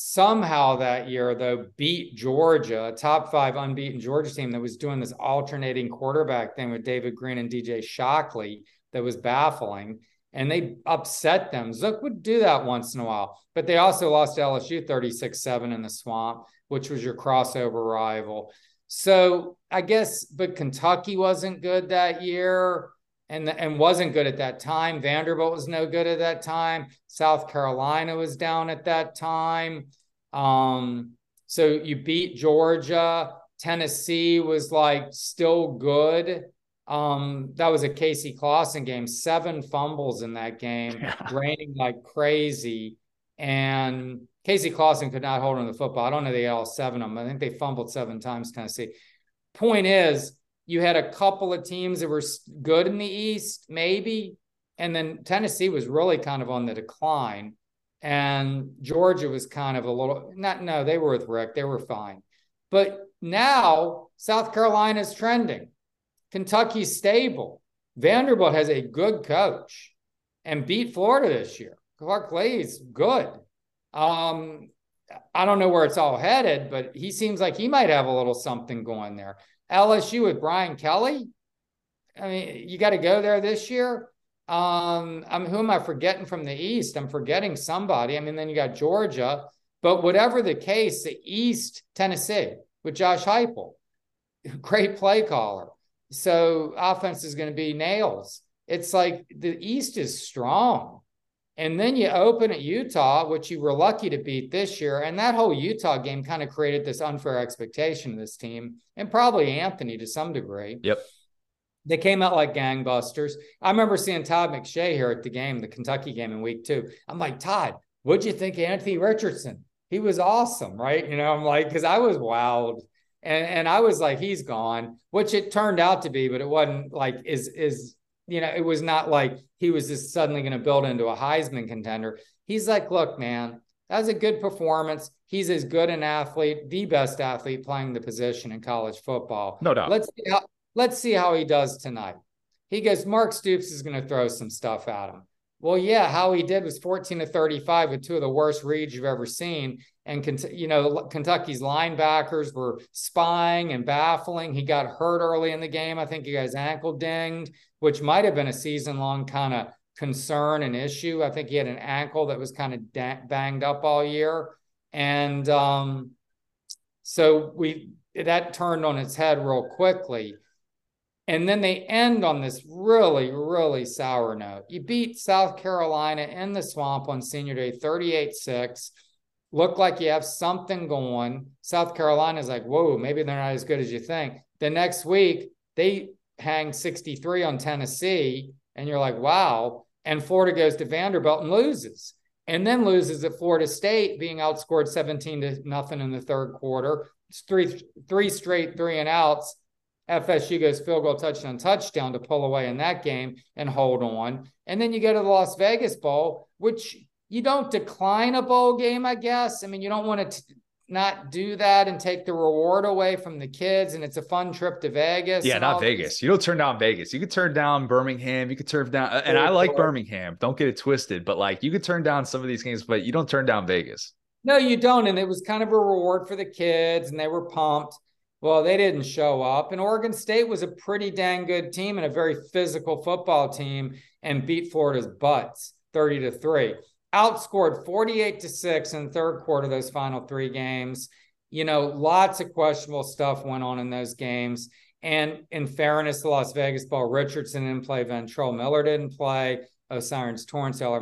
somehow that year, though, beat Georgia, a top five unbeaten Georgia team that was doing this alternating quarterback thing with David Greene and DJ Shockley that was baffling. And they upset them. Zook would do that once in a while, but they also lost LSU 36 7 in the swamp, which was your crossover rival. So I guess, but Kentucky wasn't good that year and and wasn't good at that time. Vanderbilt was no good at that time. South Carolina was down at that time. Um, so you beat Georgia. Tennessee was like still good. Um, that was a Casey Clausen game. Seven fumbles in that game, yeah. raining like crazy. And Casey Clausen could not hold on the football. I don't know they all seven of them. I think they fumbled seven times. Tennessee. Point is, you had a couple of teams that were good in the East, maybe. And then Tennessee was really kind of on the decline. And Georgia was kind of a little, not, no, they were with Rick. They were fine. But now South Carolina's trending. Kentucky's stable. Vanderbilt has a good coach and beat Florida this year. Clark Lea's good. Um, I don't know where it's all headed, but he seems like he might have a little something going there. LSU with Brian Kelly. I mean, you got to go there this year. Um, I'm who am I forgetting from the East? I'm forgetting somebody. I mean, then you got Georgia, but whatever the case, the East, Tennessee with Josh Heupel, great play caller. So offense is going to be nails. It's like the East is strong. And then you open at Utah, which you were lucky to beat this year. And that whole Utah game kind of created this unfair expectation of this team and probably Anthony to some degree. Yep. They came out like gangbusters. I remember seeing Todd McShay here at the game, the Kentucky game in week two. I'm like, Todd, what'd you think of Anthony Richardson? He was awesome, right? You know, I'm like, because I was wowed. And and I was like, he's gone, which it turned out to be, but it wasn't like is is you know, it was not like he was just suddenly going to build into a Heisman contender. He's like, look, man, that was a good performance. He's as good an athlete, the best athlete playing the position in college football. No doubt. Let's see how, let's see how he does tonight. He goes, Mark Stoops is going to throw some stuff at him. Well, yeah, how he did was 14 to 35 with two of the worst reads you've ever seen. And, you know, Kentucky's linebackers were spying and baffling. He got hurt early in the game. I think he got his ankle dinged, which might have been a season long kind of concern and issue. I think he had an ankle that was kind of da- banged up all year. And um, so we that turned on its head real quickly. And then they end on this really, really sour note. You beat South Carolina in the swamp on senior day 38 6. Look like you have something going. South Carolina's like, whoa, maybe they're not as good as you think. The next week, they hang 63 on Tennessee, and you're like, wow. And Florida goes to Vanderbilt and loses, and then loses at Florida State, being outscored 17 to nothing in the third quarter. It's three three straight three and outs. FSU goes field goal, touchdown, touchdown to pull away in that game and hold on. And then you go to the Las Vegas Bowl, which you don't decline a bowl game, I guess. I mean, you don't want to not do that and take the reward away from the kids. And it's a fun trip to Vegas. Yeah, not Vegas. This. You don't turn down Vegas. You could turn down Birmingham. You could turn down, and I like Birmingham. Don't get it twisted, but like you could turn down some of these games, but you don't turn down Vegas. No, you don't. And it was kind of a reward for the kids, and they were pumped. Well, they didn't show up. And Oregon State was a pretty dang good team and a very physical football team and beat Florida's butts 30 to 3 outscored 48 to 6 in the third quarter those final three games you know lots of questionable stuff went on in those games and in fairness the las vegas Bowl richardson didn't play ventrell miller didn't play O'Cyrus Torrence, All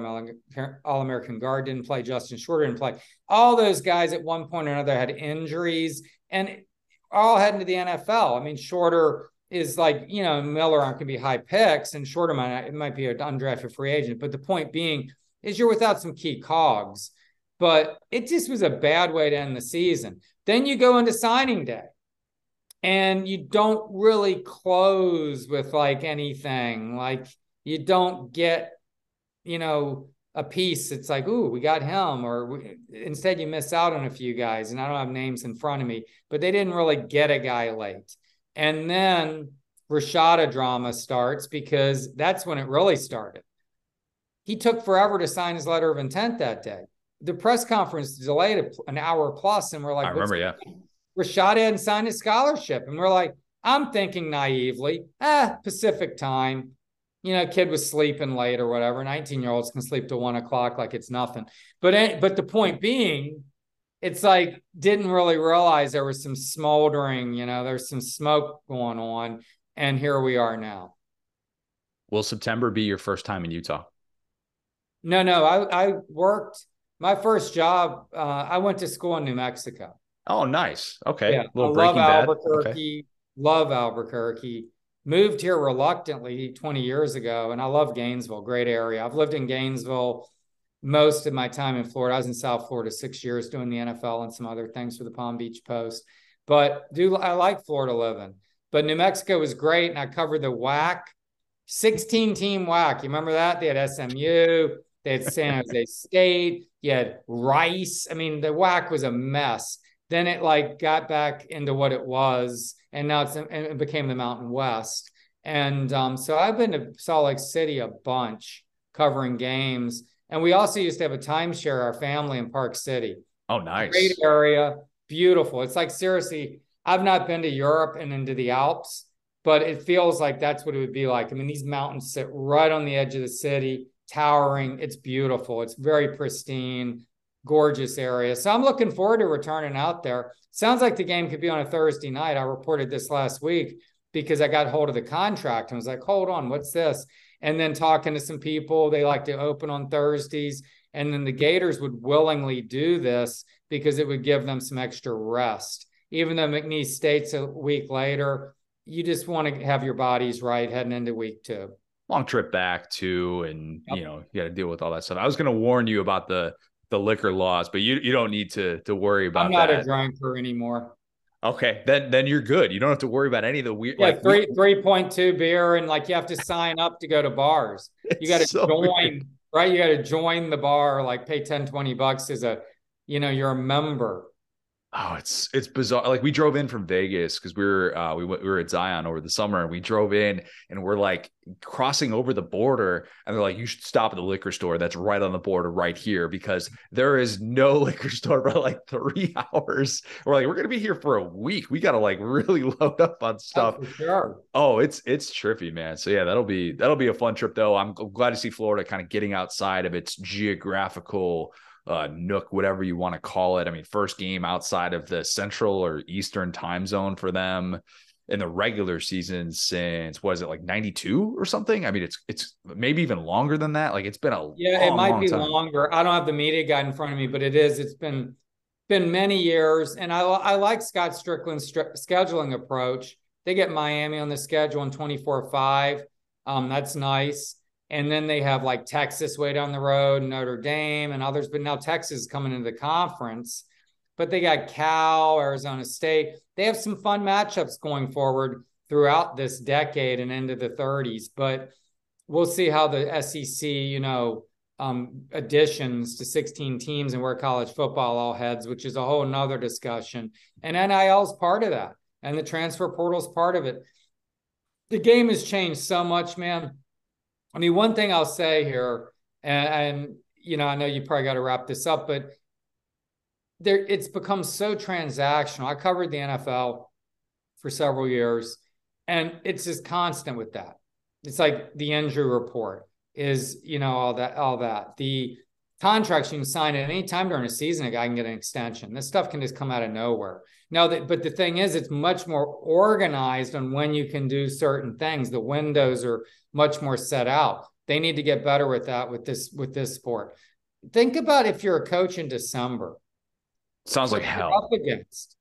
American guard, didn't play. Justin Shorter didn't play. All those guys at one point or another had injuries and all heading to the NFL. I mean, Shorter is like, you know, Miller aren't going to be high picks, and Shorter might, it might be an undrafted free agent. But the point being, is you're without some key cogs. But it just was a bad way to end the season. Then you go into signing day and you don't really close with like anything. Like you don't get, you know, a piece. It's like, ooh, we got him. Or instead, you miss out on a few guys. And I don't have names in front of me, but they didn't really get a guy late. And then Rashada drama starts because that's when it really started he took forever to sign his letter of intent that day. The press conference delayed an hour plus, and we're like, I remember, yeah. Rashad hadn't signed his scholarship. And we're like, I'm thinking naively, ah, Pacific time. You know, kid was sleeping late or whatever. 19 year olds can sleep till one o'clock like it's nothing. But but the point being, it's like didn't really realize there was some smoldering, you know, there's some smoke going on. And here we are now. Will September be your first time in Utah? No, no. I, I worked my first job. Uh, I went to school in New Mexico. Oh, nice. Okay. Yeah, I love Albuquerque. Okay. Love Albuquerque. Moved here reluctantly 20 years ago, and I love Gainesville. Great area. I've lived in Gainesville most of my time in Florida. I was in South Florida six years doing the NFL and some other things for the Palm Beach Post. But do I like Florida living? But New Mexico was great, and I covered the WAC, 16 team WAC. You remember that? They had SMU, they had San Jose State. You had Rice. I mean, the WAC was a mess. Then it like got back into what it was, and now it's and it became the Mountain West. And um, so I've been to Salt Lake City a bunch covering games. And we also used to have a timeshare, our family in Park City. Oh, nice. Great area, beautiful. It's like seriously, I've not been to Europe and into the Alps, but it feels like that's what it would be like. I mean, these mountains sit right on the edge of the city towering. It's beautiful. It's very pristine, gorgeous area. So I'm looking forward to returning out there. Sounds like the game could be on a Thursday night. I reported this last week because I got hold of the contract and was like, hold on, what's this? And then talking to some people, they like to open on Thursdays. And then the Gators would willingly do this because it would give them some extra rest. Even though McNeese State's a week later, you just want to have your bodies right heading into week two long trip back too, and yep. you know you got to deal with all that stuff. I was going to warn you about the the liquor laws, but you you don't need to to worry about. I'm not that. a drinker anymore. Okay, then then you're good. You don't have to worry about any of the weird. Yeah, like, three three point two beer, and like you have to sign up to go to bars. You got to so join, weird. right? You got to join the bar, like pay 10, 20 bucks as a, you know, you're a member. Oh, it's it's bizarre. Like we drove in from Vegas because we were uh, we went, we were at Zion over the summer, and we drove in, and we're like crossing over the border, and they're like, "You should stop at the liquor store that's right on the border, right here, because there is no liquor store for like three hours." We're like, "We're gonna be here for a week. We gotta like really load up on stuff." Oh, sure. Oh, it's it's trippy, man. So yeah, that'll be that'll be a fun trip though. I'm glad to see Florida kind of getting outside of its geographical uh, nook, whatever you want to call it. I mean, first game outside of the central or eastern time zone for them in the regular season since was it like 92 or something? I mean it's it's maybe even longer than that. Like it's been a yeah long, it might be time. longer. I don't have the media guide in front of me but it is. It's been been many years. And i, I like scott stricklin's scheduling approach. They get miami on the schedule in 24 5 um, that's nice and then they have like Texas way down the road, Notre Dame, and others. But now Texas is coming into the conference. But they got Cal, Arizona State. They have some fun matchups going forward throughout this decade and into the 30s. But we'll see how the SEC, you know, um, additions to 16 teams and where college football all heads, which is a whole nother discussion. And NIL is part of that, and the transfer portal is part of it. The game has changed so much, man I mean, one thing I'll say here, and, and you know, I know you probably got to wrap this up, but there it's become so transactional. I covered the NFL for several years, and it's just constant with that. It's like the injury report is, you know, all that, all that. The contracts you can sign at any time during a season, a guy can get an extension. This stuff can just come out of nowhere. Now, that, but the thing is, it's much more organized on when you can do certain things. The windows are much more set out. They need to get better with that with this with this sport. Think about if you're a coach in December. Sounds like hell. Up against.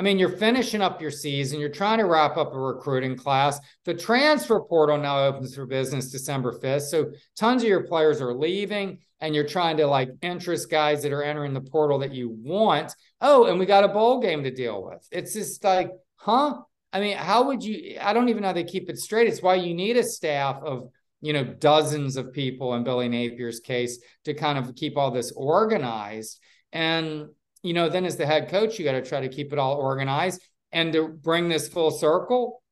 I mean, you're finishing up your season. You're trying to wrap up a recruiting class. The transfer portal now opens for business December 5th. So tons of your players are leaving, and you're trying to like interest guys that are entering the portal that you want. Oh, and we got a bowl game to deal with. It's just like, huh? I mean, how would you? I don't even know how they keep it straight. It's why you need a staff of, you know, dozens of people in Billy Napier's case to kind of keep all this organized. And, you know, then as the head coach, you got to try to keep it all organized and to bring this full circle.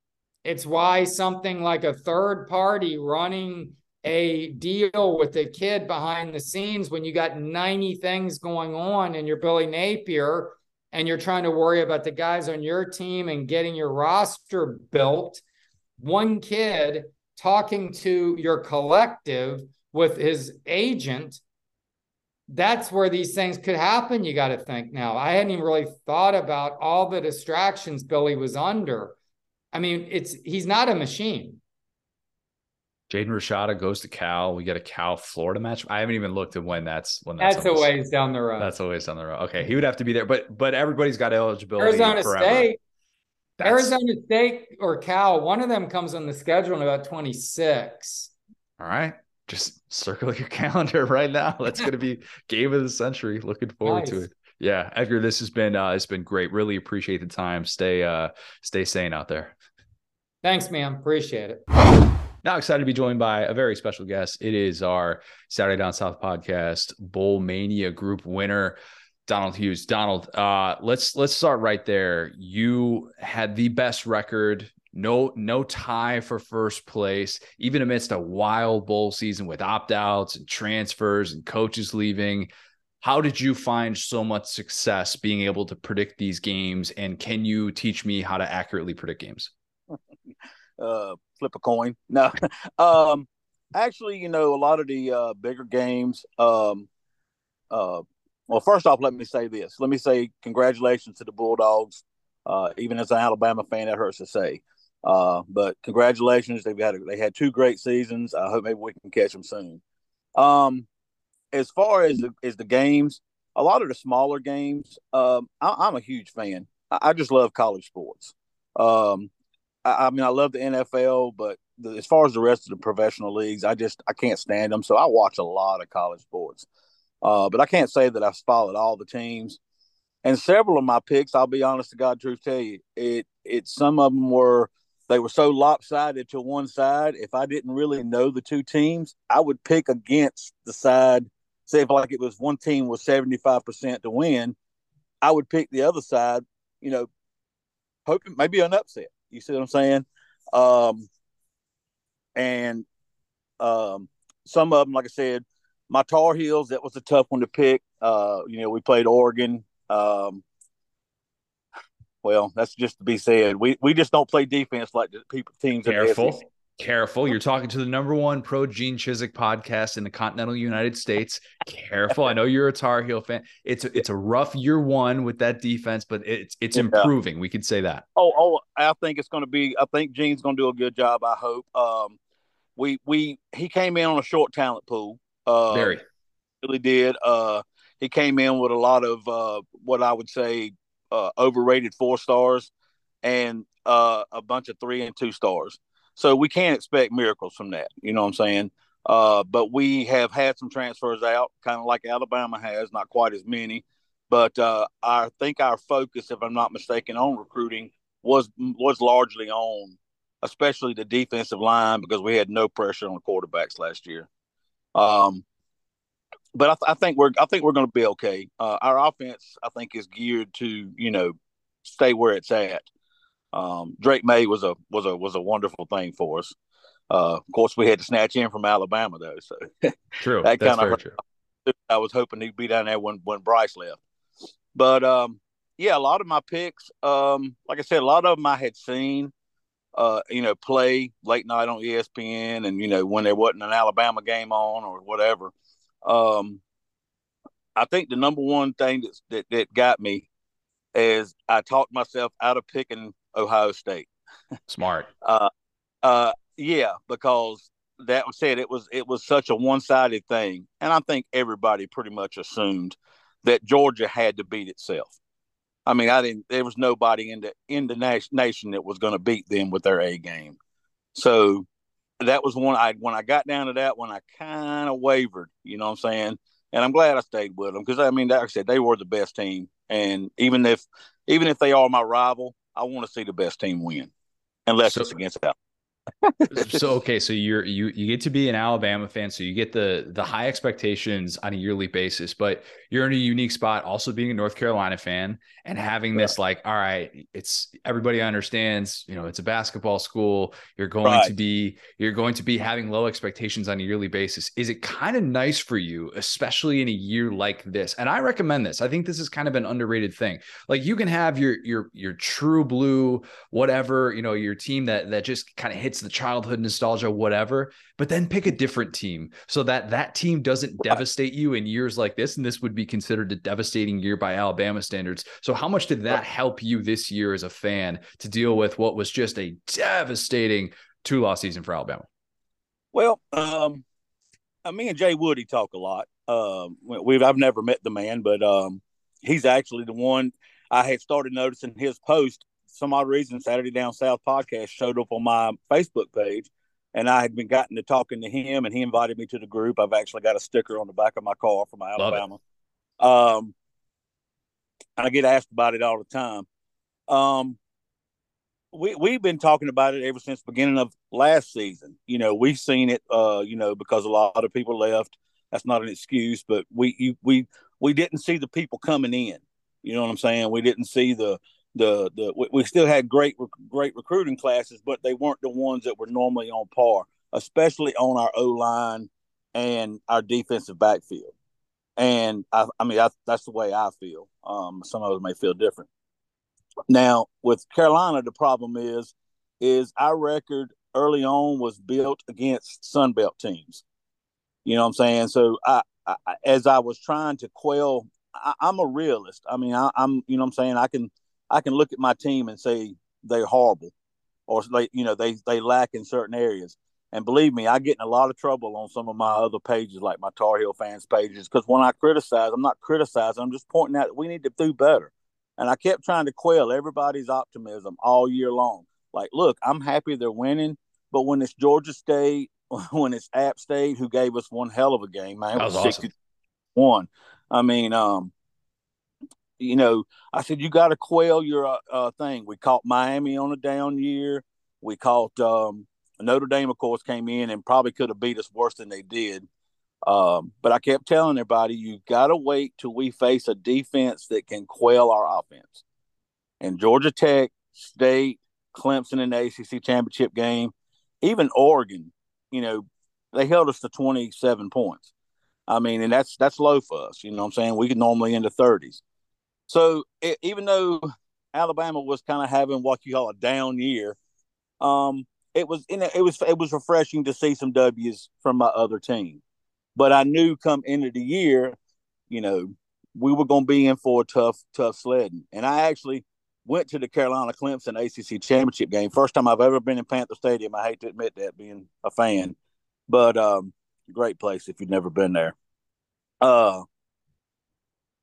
It's why something like a third party running a deal with a kid behind the scenes when you got 90 things going on and you're Billy Napier and you're trying to worry about the guys on your team and getting your roster built, one kid talking to your collective with his agent, that's where these things could happen. You got to think now. I hadn't even really thought about all the distractions Billy was under. I mean, it's he's not a machine. Jaden Rashada goes to Cal. We get a Cal Florida match. I haven't even looked at when that's when that's. That's a ways down the road. That's a ways down the road. Okay, he would have to be there, but but everybody's got eligibility. Arizona forever. State, that's... Arizona State or Cal, one of them comes on the schedule in about twenty six. All right, just circle your calendar right now. That's going to be game of the century. Looking forward nice. to it. Yeah, Edgar, this has been uh, it's been great. Really appreciate the time. Stay uh, stay sane out there. Thanks, man. Appreciate it. Now excited to be joined by a very special guest. It is our Saturday Down South podcast Bowl Mania Group winner, Donald Hughes. Donald, uh, let's let's start right there. You had the best record, no no tie for first place, even amidst a wild bowl season with opt outs and transfers and coaches leaving. How did you find so much success being able to predict these games? And can you teach me how to accurately predict games? uh, flip a coin. No, um, actually, you know, a lot of the uh, bigger games. Um, uh, well, first off, let me say this. Let me say congratulations to the Bulldogs. Uh, even as an Alabama fan, that hurts to say. Uh, but congratulations, they've had a, they had two great seasons. I hope maybe we can catch them soon. Um, as far as the, as the games, a lot of the smaller games, um, I, am a huge fan. I, I, just love college sports. Um, I, I mean, I love the NFL, but the, as far as the rest of the professional leagues, I just I can't stand them. So I watch a lot of college sports, uh, but I can't say that I've followed all the teams. And several of my picks, I'll be honest to God, truth tell you, it it some of them were they were so lopsided to one side. If I didn't really know the two teams, I would pick against the side. Say if like it was one team was seventy five percent to win, I would pick the other side. You know, hoping maybe an upset. You see what I'm saying? Um, and um, some of them, like I said, my Tar Heels, that was a tough one to pick. Uh, you know, we played Oregon. Um, well, that's just to be said. We we just don't play defense like the people teams. Careful, careful. You're talking to the number one pro Gene Chizik podcast in the continental United States. Careful. I know you're a Tar Heel fan. It's a, it's a rough year one with that defense, but it's it's yeah. improving. We could say that. Oh, oh, I think it's going to be. I think Gene's going to do a good job. I hope. Um, we we he came in on a short talent pool. Uh, Very really did. Uh, he came in with a lot of uh, what I would say uh, overrated four stars and uh, a bunch of three and two stars. So we can't expect miracles from that. You know what I'm saying? Uh, but we have had some transfers out, kind of like Alabama has, not quite as many. But uh, I think our focus, if I'm not mistaken, on recruiting was was largely on, especially the defensive line, because we had no pressure on the quarterbacks last year. Um, but I, th- I, think we're I think we're going to be okay. Uh, our offense, I think, is geared to you know stay where it's at. Um, Drake Maye was a was a was a wonderful thing for us. Uh, of course, we had to snatch in from Alabama though, so true. that kind of. I was hoping he'd be down there when when Bryce left, but um, yeah, a lot of my picks, um, like I said, a lot of them I had seen. Uh, you know, play late night on ESPN, and you know when there wasn't an Alabama game on or whatever. Um, I think the number one thing that's, that that got me is I talked myself out of picking Ohio State. Smart. uh, uh, yeah, because that was said it was it was such a one sided thing, and I think everybody pretty much assumed that Georgia had to beat itself. I mean, I didn't. There was nobody in the in the nation that was going to beat them with their A game. So that was one I when I got down to that one, I kind of wavered. You know what I'm saying? And I'm glad I stayed with them because I mean, like I said, they were the best team. And even if even if they are my rival, I want to see the best team win, unless so, it's against Alabama so okay, so you're you you get to be an Alabama fan, so you get the the high expectations on a yearly basis, but you're in a unique spot also being a North Carolina fan and having yeah. this like, all right, it's everybody understands, you know, it's a basketball school. You're going right. to be you're going to be having low expectations on a yearly basis. Is it kind of nice for you, especially in a year like this? And I recommend this. I think this is kind of an underrated thing. Like you can have your your your true blue, whatever, you know, your team that that just kind of hits it's the childhood nostalgia, whatever, but then pick a different team so that that team doesn't devastate you in years like this. And this would be considered a devastating year by Alabama standards. So, how much did that help you this year as a fan to deal with what was just a devastating two loss season for Alabama? Well, um, uh, me and Jay Woody talk a lot. Um, we've I've never met the man, but um, he's actually the one I had started noticing his post some odd reason, Saturday Down South podcast showed up on my Facebook page, and I had been gotten to talking to him, and he invited me to the group. I've actually got a sticker on the back of my car from Alabama. Um, I get asked about it all the time. Um, we we've been talking about it ever since beginning of last season. You know, we've seen it. Uh, you know, because a lot of people left. That's not an excuse, but we we we didn't see the people coming in. You know what I'm saying? We didn't see the the the we still had great great recruiting classes, but they weren't the ones that were normally on par, especially on our O line and our defensive backfield. And I, I mean, I, that's the way I feel. Um, some of us may feel different. Now, with Carolina, the problem is, is our record early on was built against Sun Belt teams. You know what I'm saying? So I, I as I was trying to quell, I, am a realist. I mean, I, I'm, you know what I'm saying? I can I can look at my team and say they're horrible, or they you know they they lack in certain areas. And believe me, I get in a lot of trouble on some of my other pages, like my Tar Heel fans pages, because when I criticize, I'm not criticizing. I'm just pointing out that we need to do better. And I kept trying to quell everybody's optimism all year long. Like, look, I'm happy they're winning, but when it's Georgia State, when it's App State, who gave us one hell of a game, man, it was, was 61. I mean, um, you know, I said you got to quell your uh, uh, thing. We caught Miami on a down year. We caught um, Notre Dame, of course, came in and probably could have beat us worse than they did. Um, but I kept telling everybody, you got to wait till we face a defense that can quell our offense. And Georgia Tech, State, Clemson in the ACC championship game, even Oregon, you know, they held us to 27 points. I mean, and that's that's low for us. You know what I'm saying? We could normally in the 30s. So it, even though Alabama was kind of having what you call a down year, um, it was it was it was refreshing to see some W's from my other team. But I knew come into the year, you know, we were going to be in for a tough tough sledding. And I actually went to the Carolina Clemson ACC championship game. First time I've ever been in Panther Stadium. I hate to admit that, being a fan, but um, great place if you've never been there. Uh,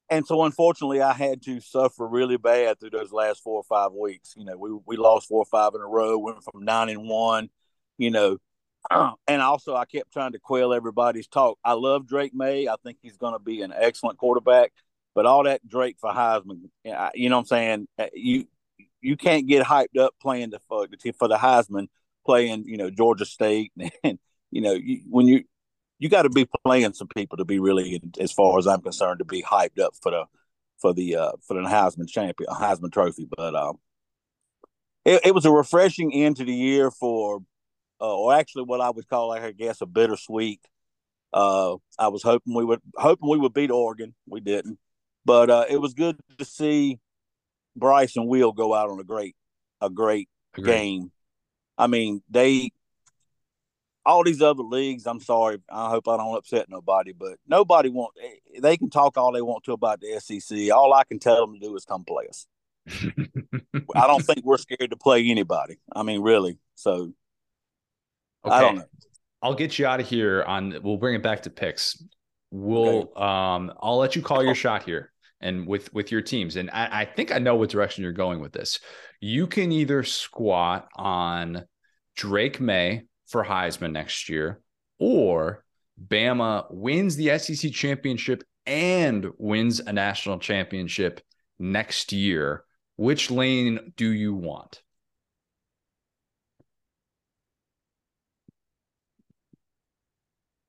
and so unfortunately, I had to suffer really bad through those last four or five weeks. You know, we we lost four or five in a row, went from nine and one. You know, and also I kept trying to quell everybody's talk. I love Drake Maye I think he's going to be an excellent quarterback. But all that Drake for Heisman, you know what I'm saying? Uh, you you can't get hyped up playing the for, for the Heisman, playing you know Georgia State, and you know you, when you you got to be playing some people to be really, as far as I'm concerned, to be hyped up for the for the uh, for the Heisman champion Heisman Trophy. But um, it, it was a refreshing end to the year for, uh, or actually what I would call, I guess, a bittersweet. Uh, I was hoping we would hoping we would beat Oregon. We didn't. But uh, it was good to see Bryce and Will go out on a great a great Agreed. game. I mean, they all these other leagues. I'm sorry, I hope I don't upset nobody, but nobody want. They can talk all they want to about the SEC. All I can tell them to do is come play us. I don't think we're scared to play anybody. I mean, really. So okay. I don't know. I'll get you out of here on. We'll bring it back to picks. We'll. Okay. Um. I'll let you call your shot here and with with your teams. And I, I think I know what direction you're going with this. You can either squat on Drake Maye for Heisman next year, or Bama wins the SEC championship and wins a national championship next year. Which lane do you want?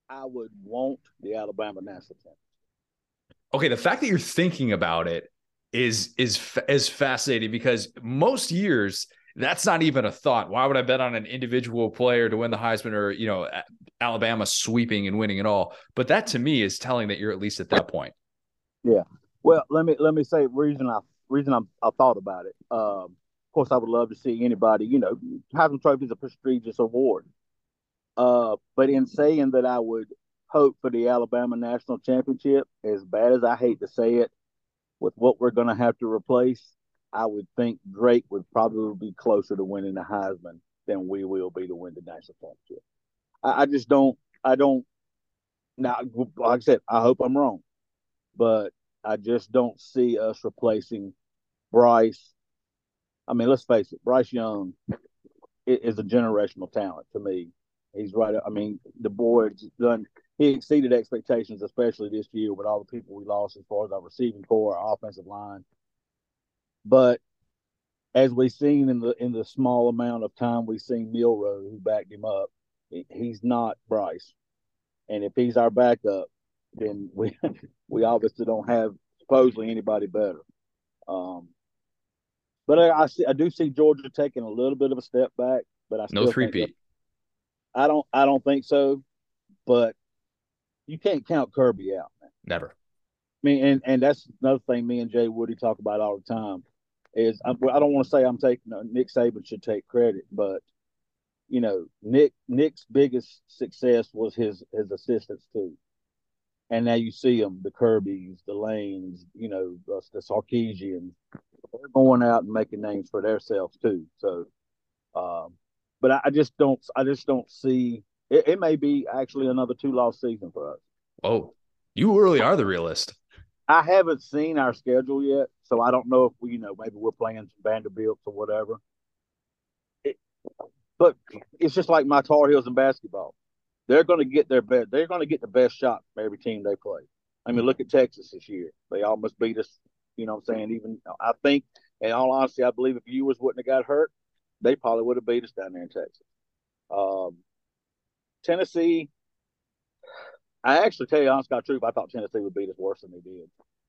I would want the Alabama national championship okay, the fact that you're thinking about it is is is fascinating because most years that's not even a thought. Why would I bet on an individual player to win the Heisman or you know Alabama sweeping and winning it all? But that to me is telling that you're at least at that point. Yeah. Well, let me let me say reason I reason I, I thought about it. Um, of course, I would love to see anybody. You know, Heisman Trophy is a prestigious award. Uh, but in saying that, I would hope for the Alabama national championship. As bad as I hate to say it, with what we're going to have to replace, I would think Drake would probably be closer to winning the Heisman than we will be to win the national championship. I, I just don't. I don't. Now, like I said, I hope I'm wrong, but I just don't see us replacing Bryce. I mean, let's face it, Bryce Young is a generational talent to me. He's right. I mean, the boy's done he exceeded expectations, especially this year with all the people we lost as far as our receiving corps, our offensive line. But as we've seen in the in the small amount of time we've seen Milroe, who backed him up, he's not Bryce. And if he's our backup, then we we obviously don't have supposedly anybody better. Um, but I, I, see I do see Georgia taking a little bit of a step back, but I no three P. I don't I don't think so, but you can't count Kirby out. Man. Never. I mean, and and that's another thing me and Jay Woody talk about all the time. Is I, I don't want to say I'm taking no, Nick Saban should take credit, but you know Nick Nick's biggest success was his his assistants too. And now you see them, the Kirby's, the Lanes, you know, the, the Sarkisians, they're going out and making names for themselves too. So, um, but I, I just don't, I just don't see it, it may be actually another two loss season for us. Oh, you really are the realist. I haven't seen our schedule yet, so I don't know if we, you know, maybe we're playing some Vanderbilts or whatever. It, but it's just like my Tar Heels in basketball. They're going to get their best. They're going to get the best shot from every team they play. I mean, look at Texas this year. They almost beat us. You know what I'm saying? Even I think, in all honesty, I believe if Ewers wouldn't have got hurt, they probably would have beat us down there in Texas. Um, Tennessee, I actually tell you honest God truth, I thought Tennessee would beat us worse than they did.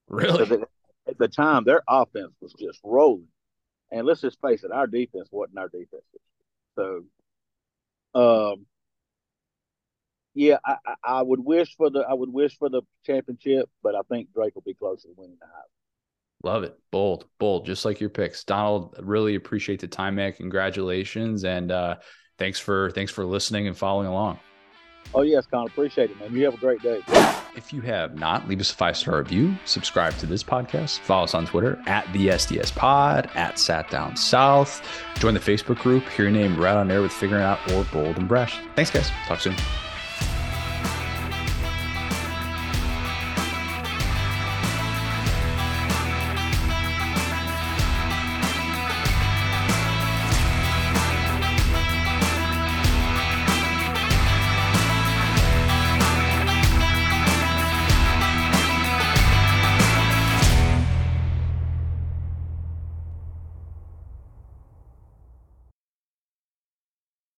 Really? At the time, their offense was just rolling. And let's just face it, our defense wasn't our defense. So, um, yeah, I, I, would wish for the I would wish for the championship, but I think Drake will be closer to winning the Heisman. Love it, bold, bold, just like your picks, Donald. Really appreciate the time, man. Congratulations, and uh, thanks for thanks for listening and following along. Oh yes, Con, appreciate it, man. You have a great day. If you have not, leave us a five star review, subscribe to this podcast, follow us on Twitter at the SDS Pod, at Sat Down South, join the Facebook group, hear your name right on there with Figuring Out or Bold and Brash. Thanks, guys. Talk soon.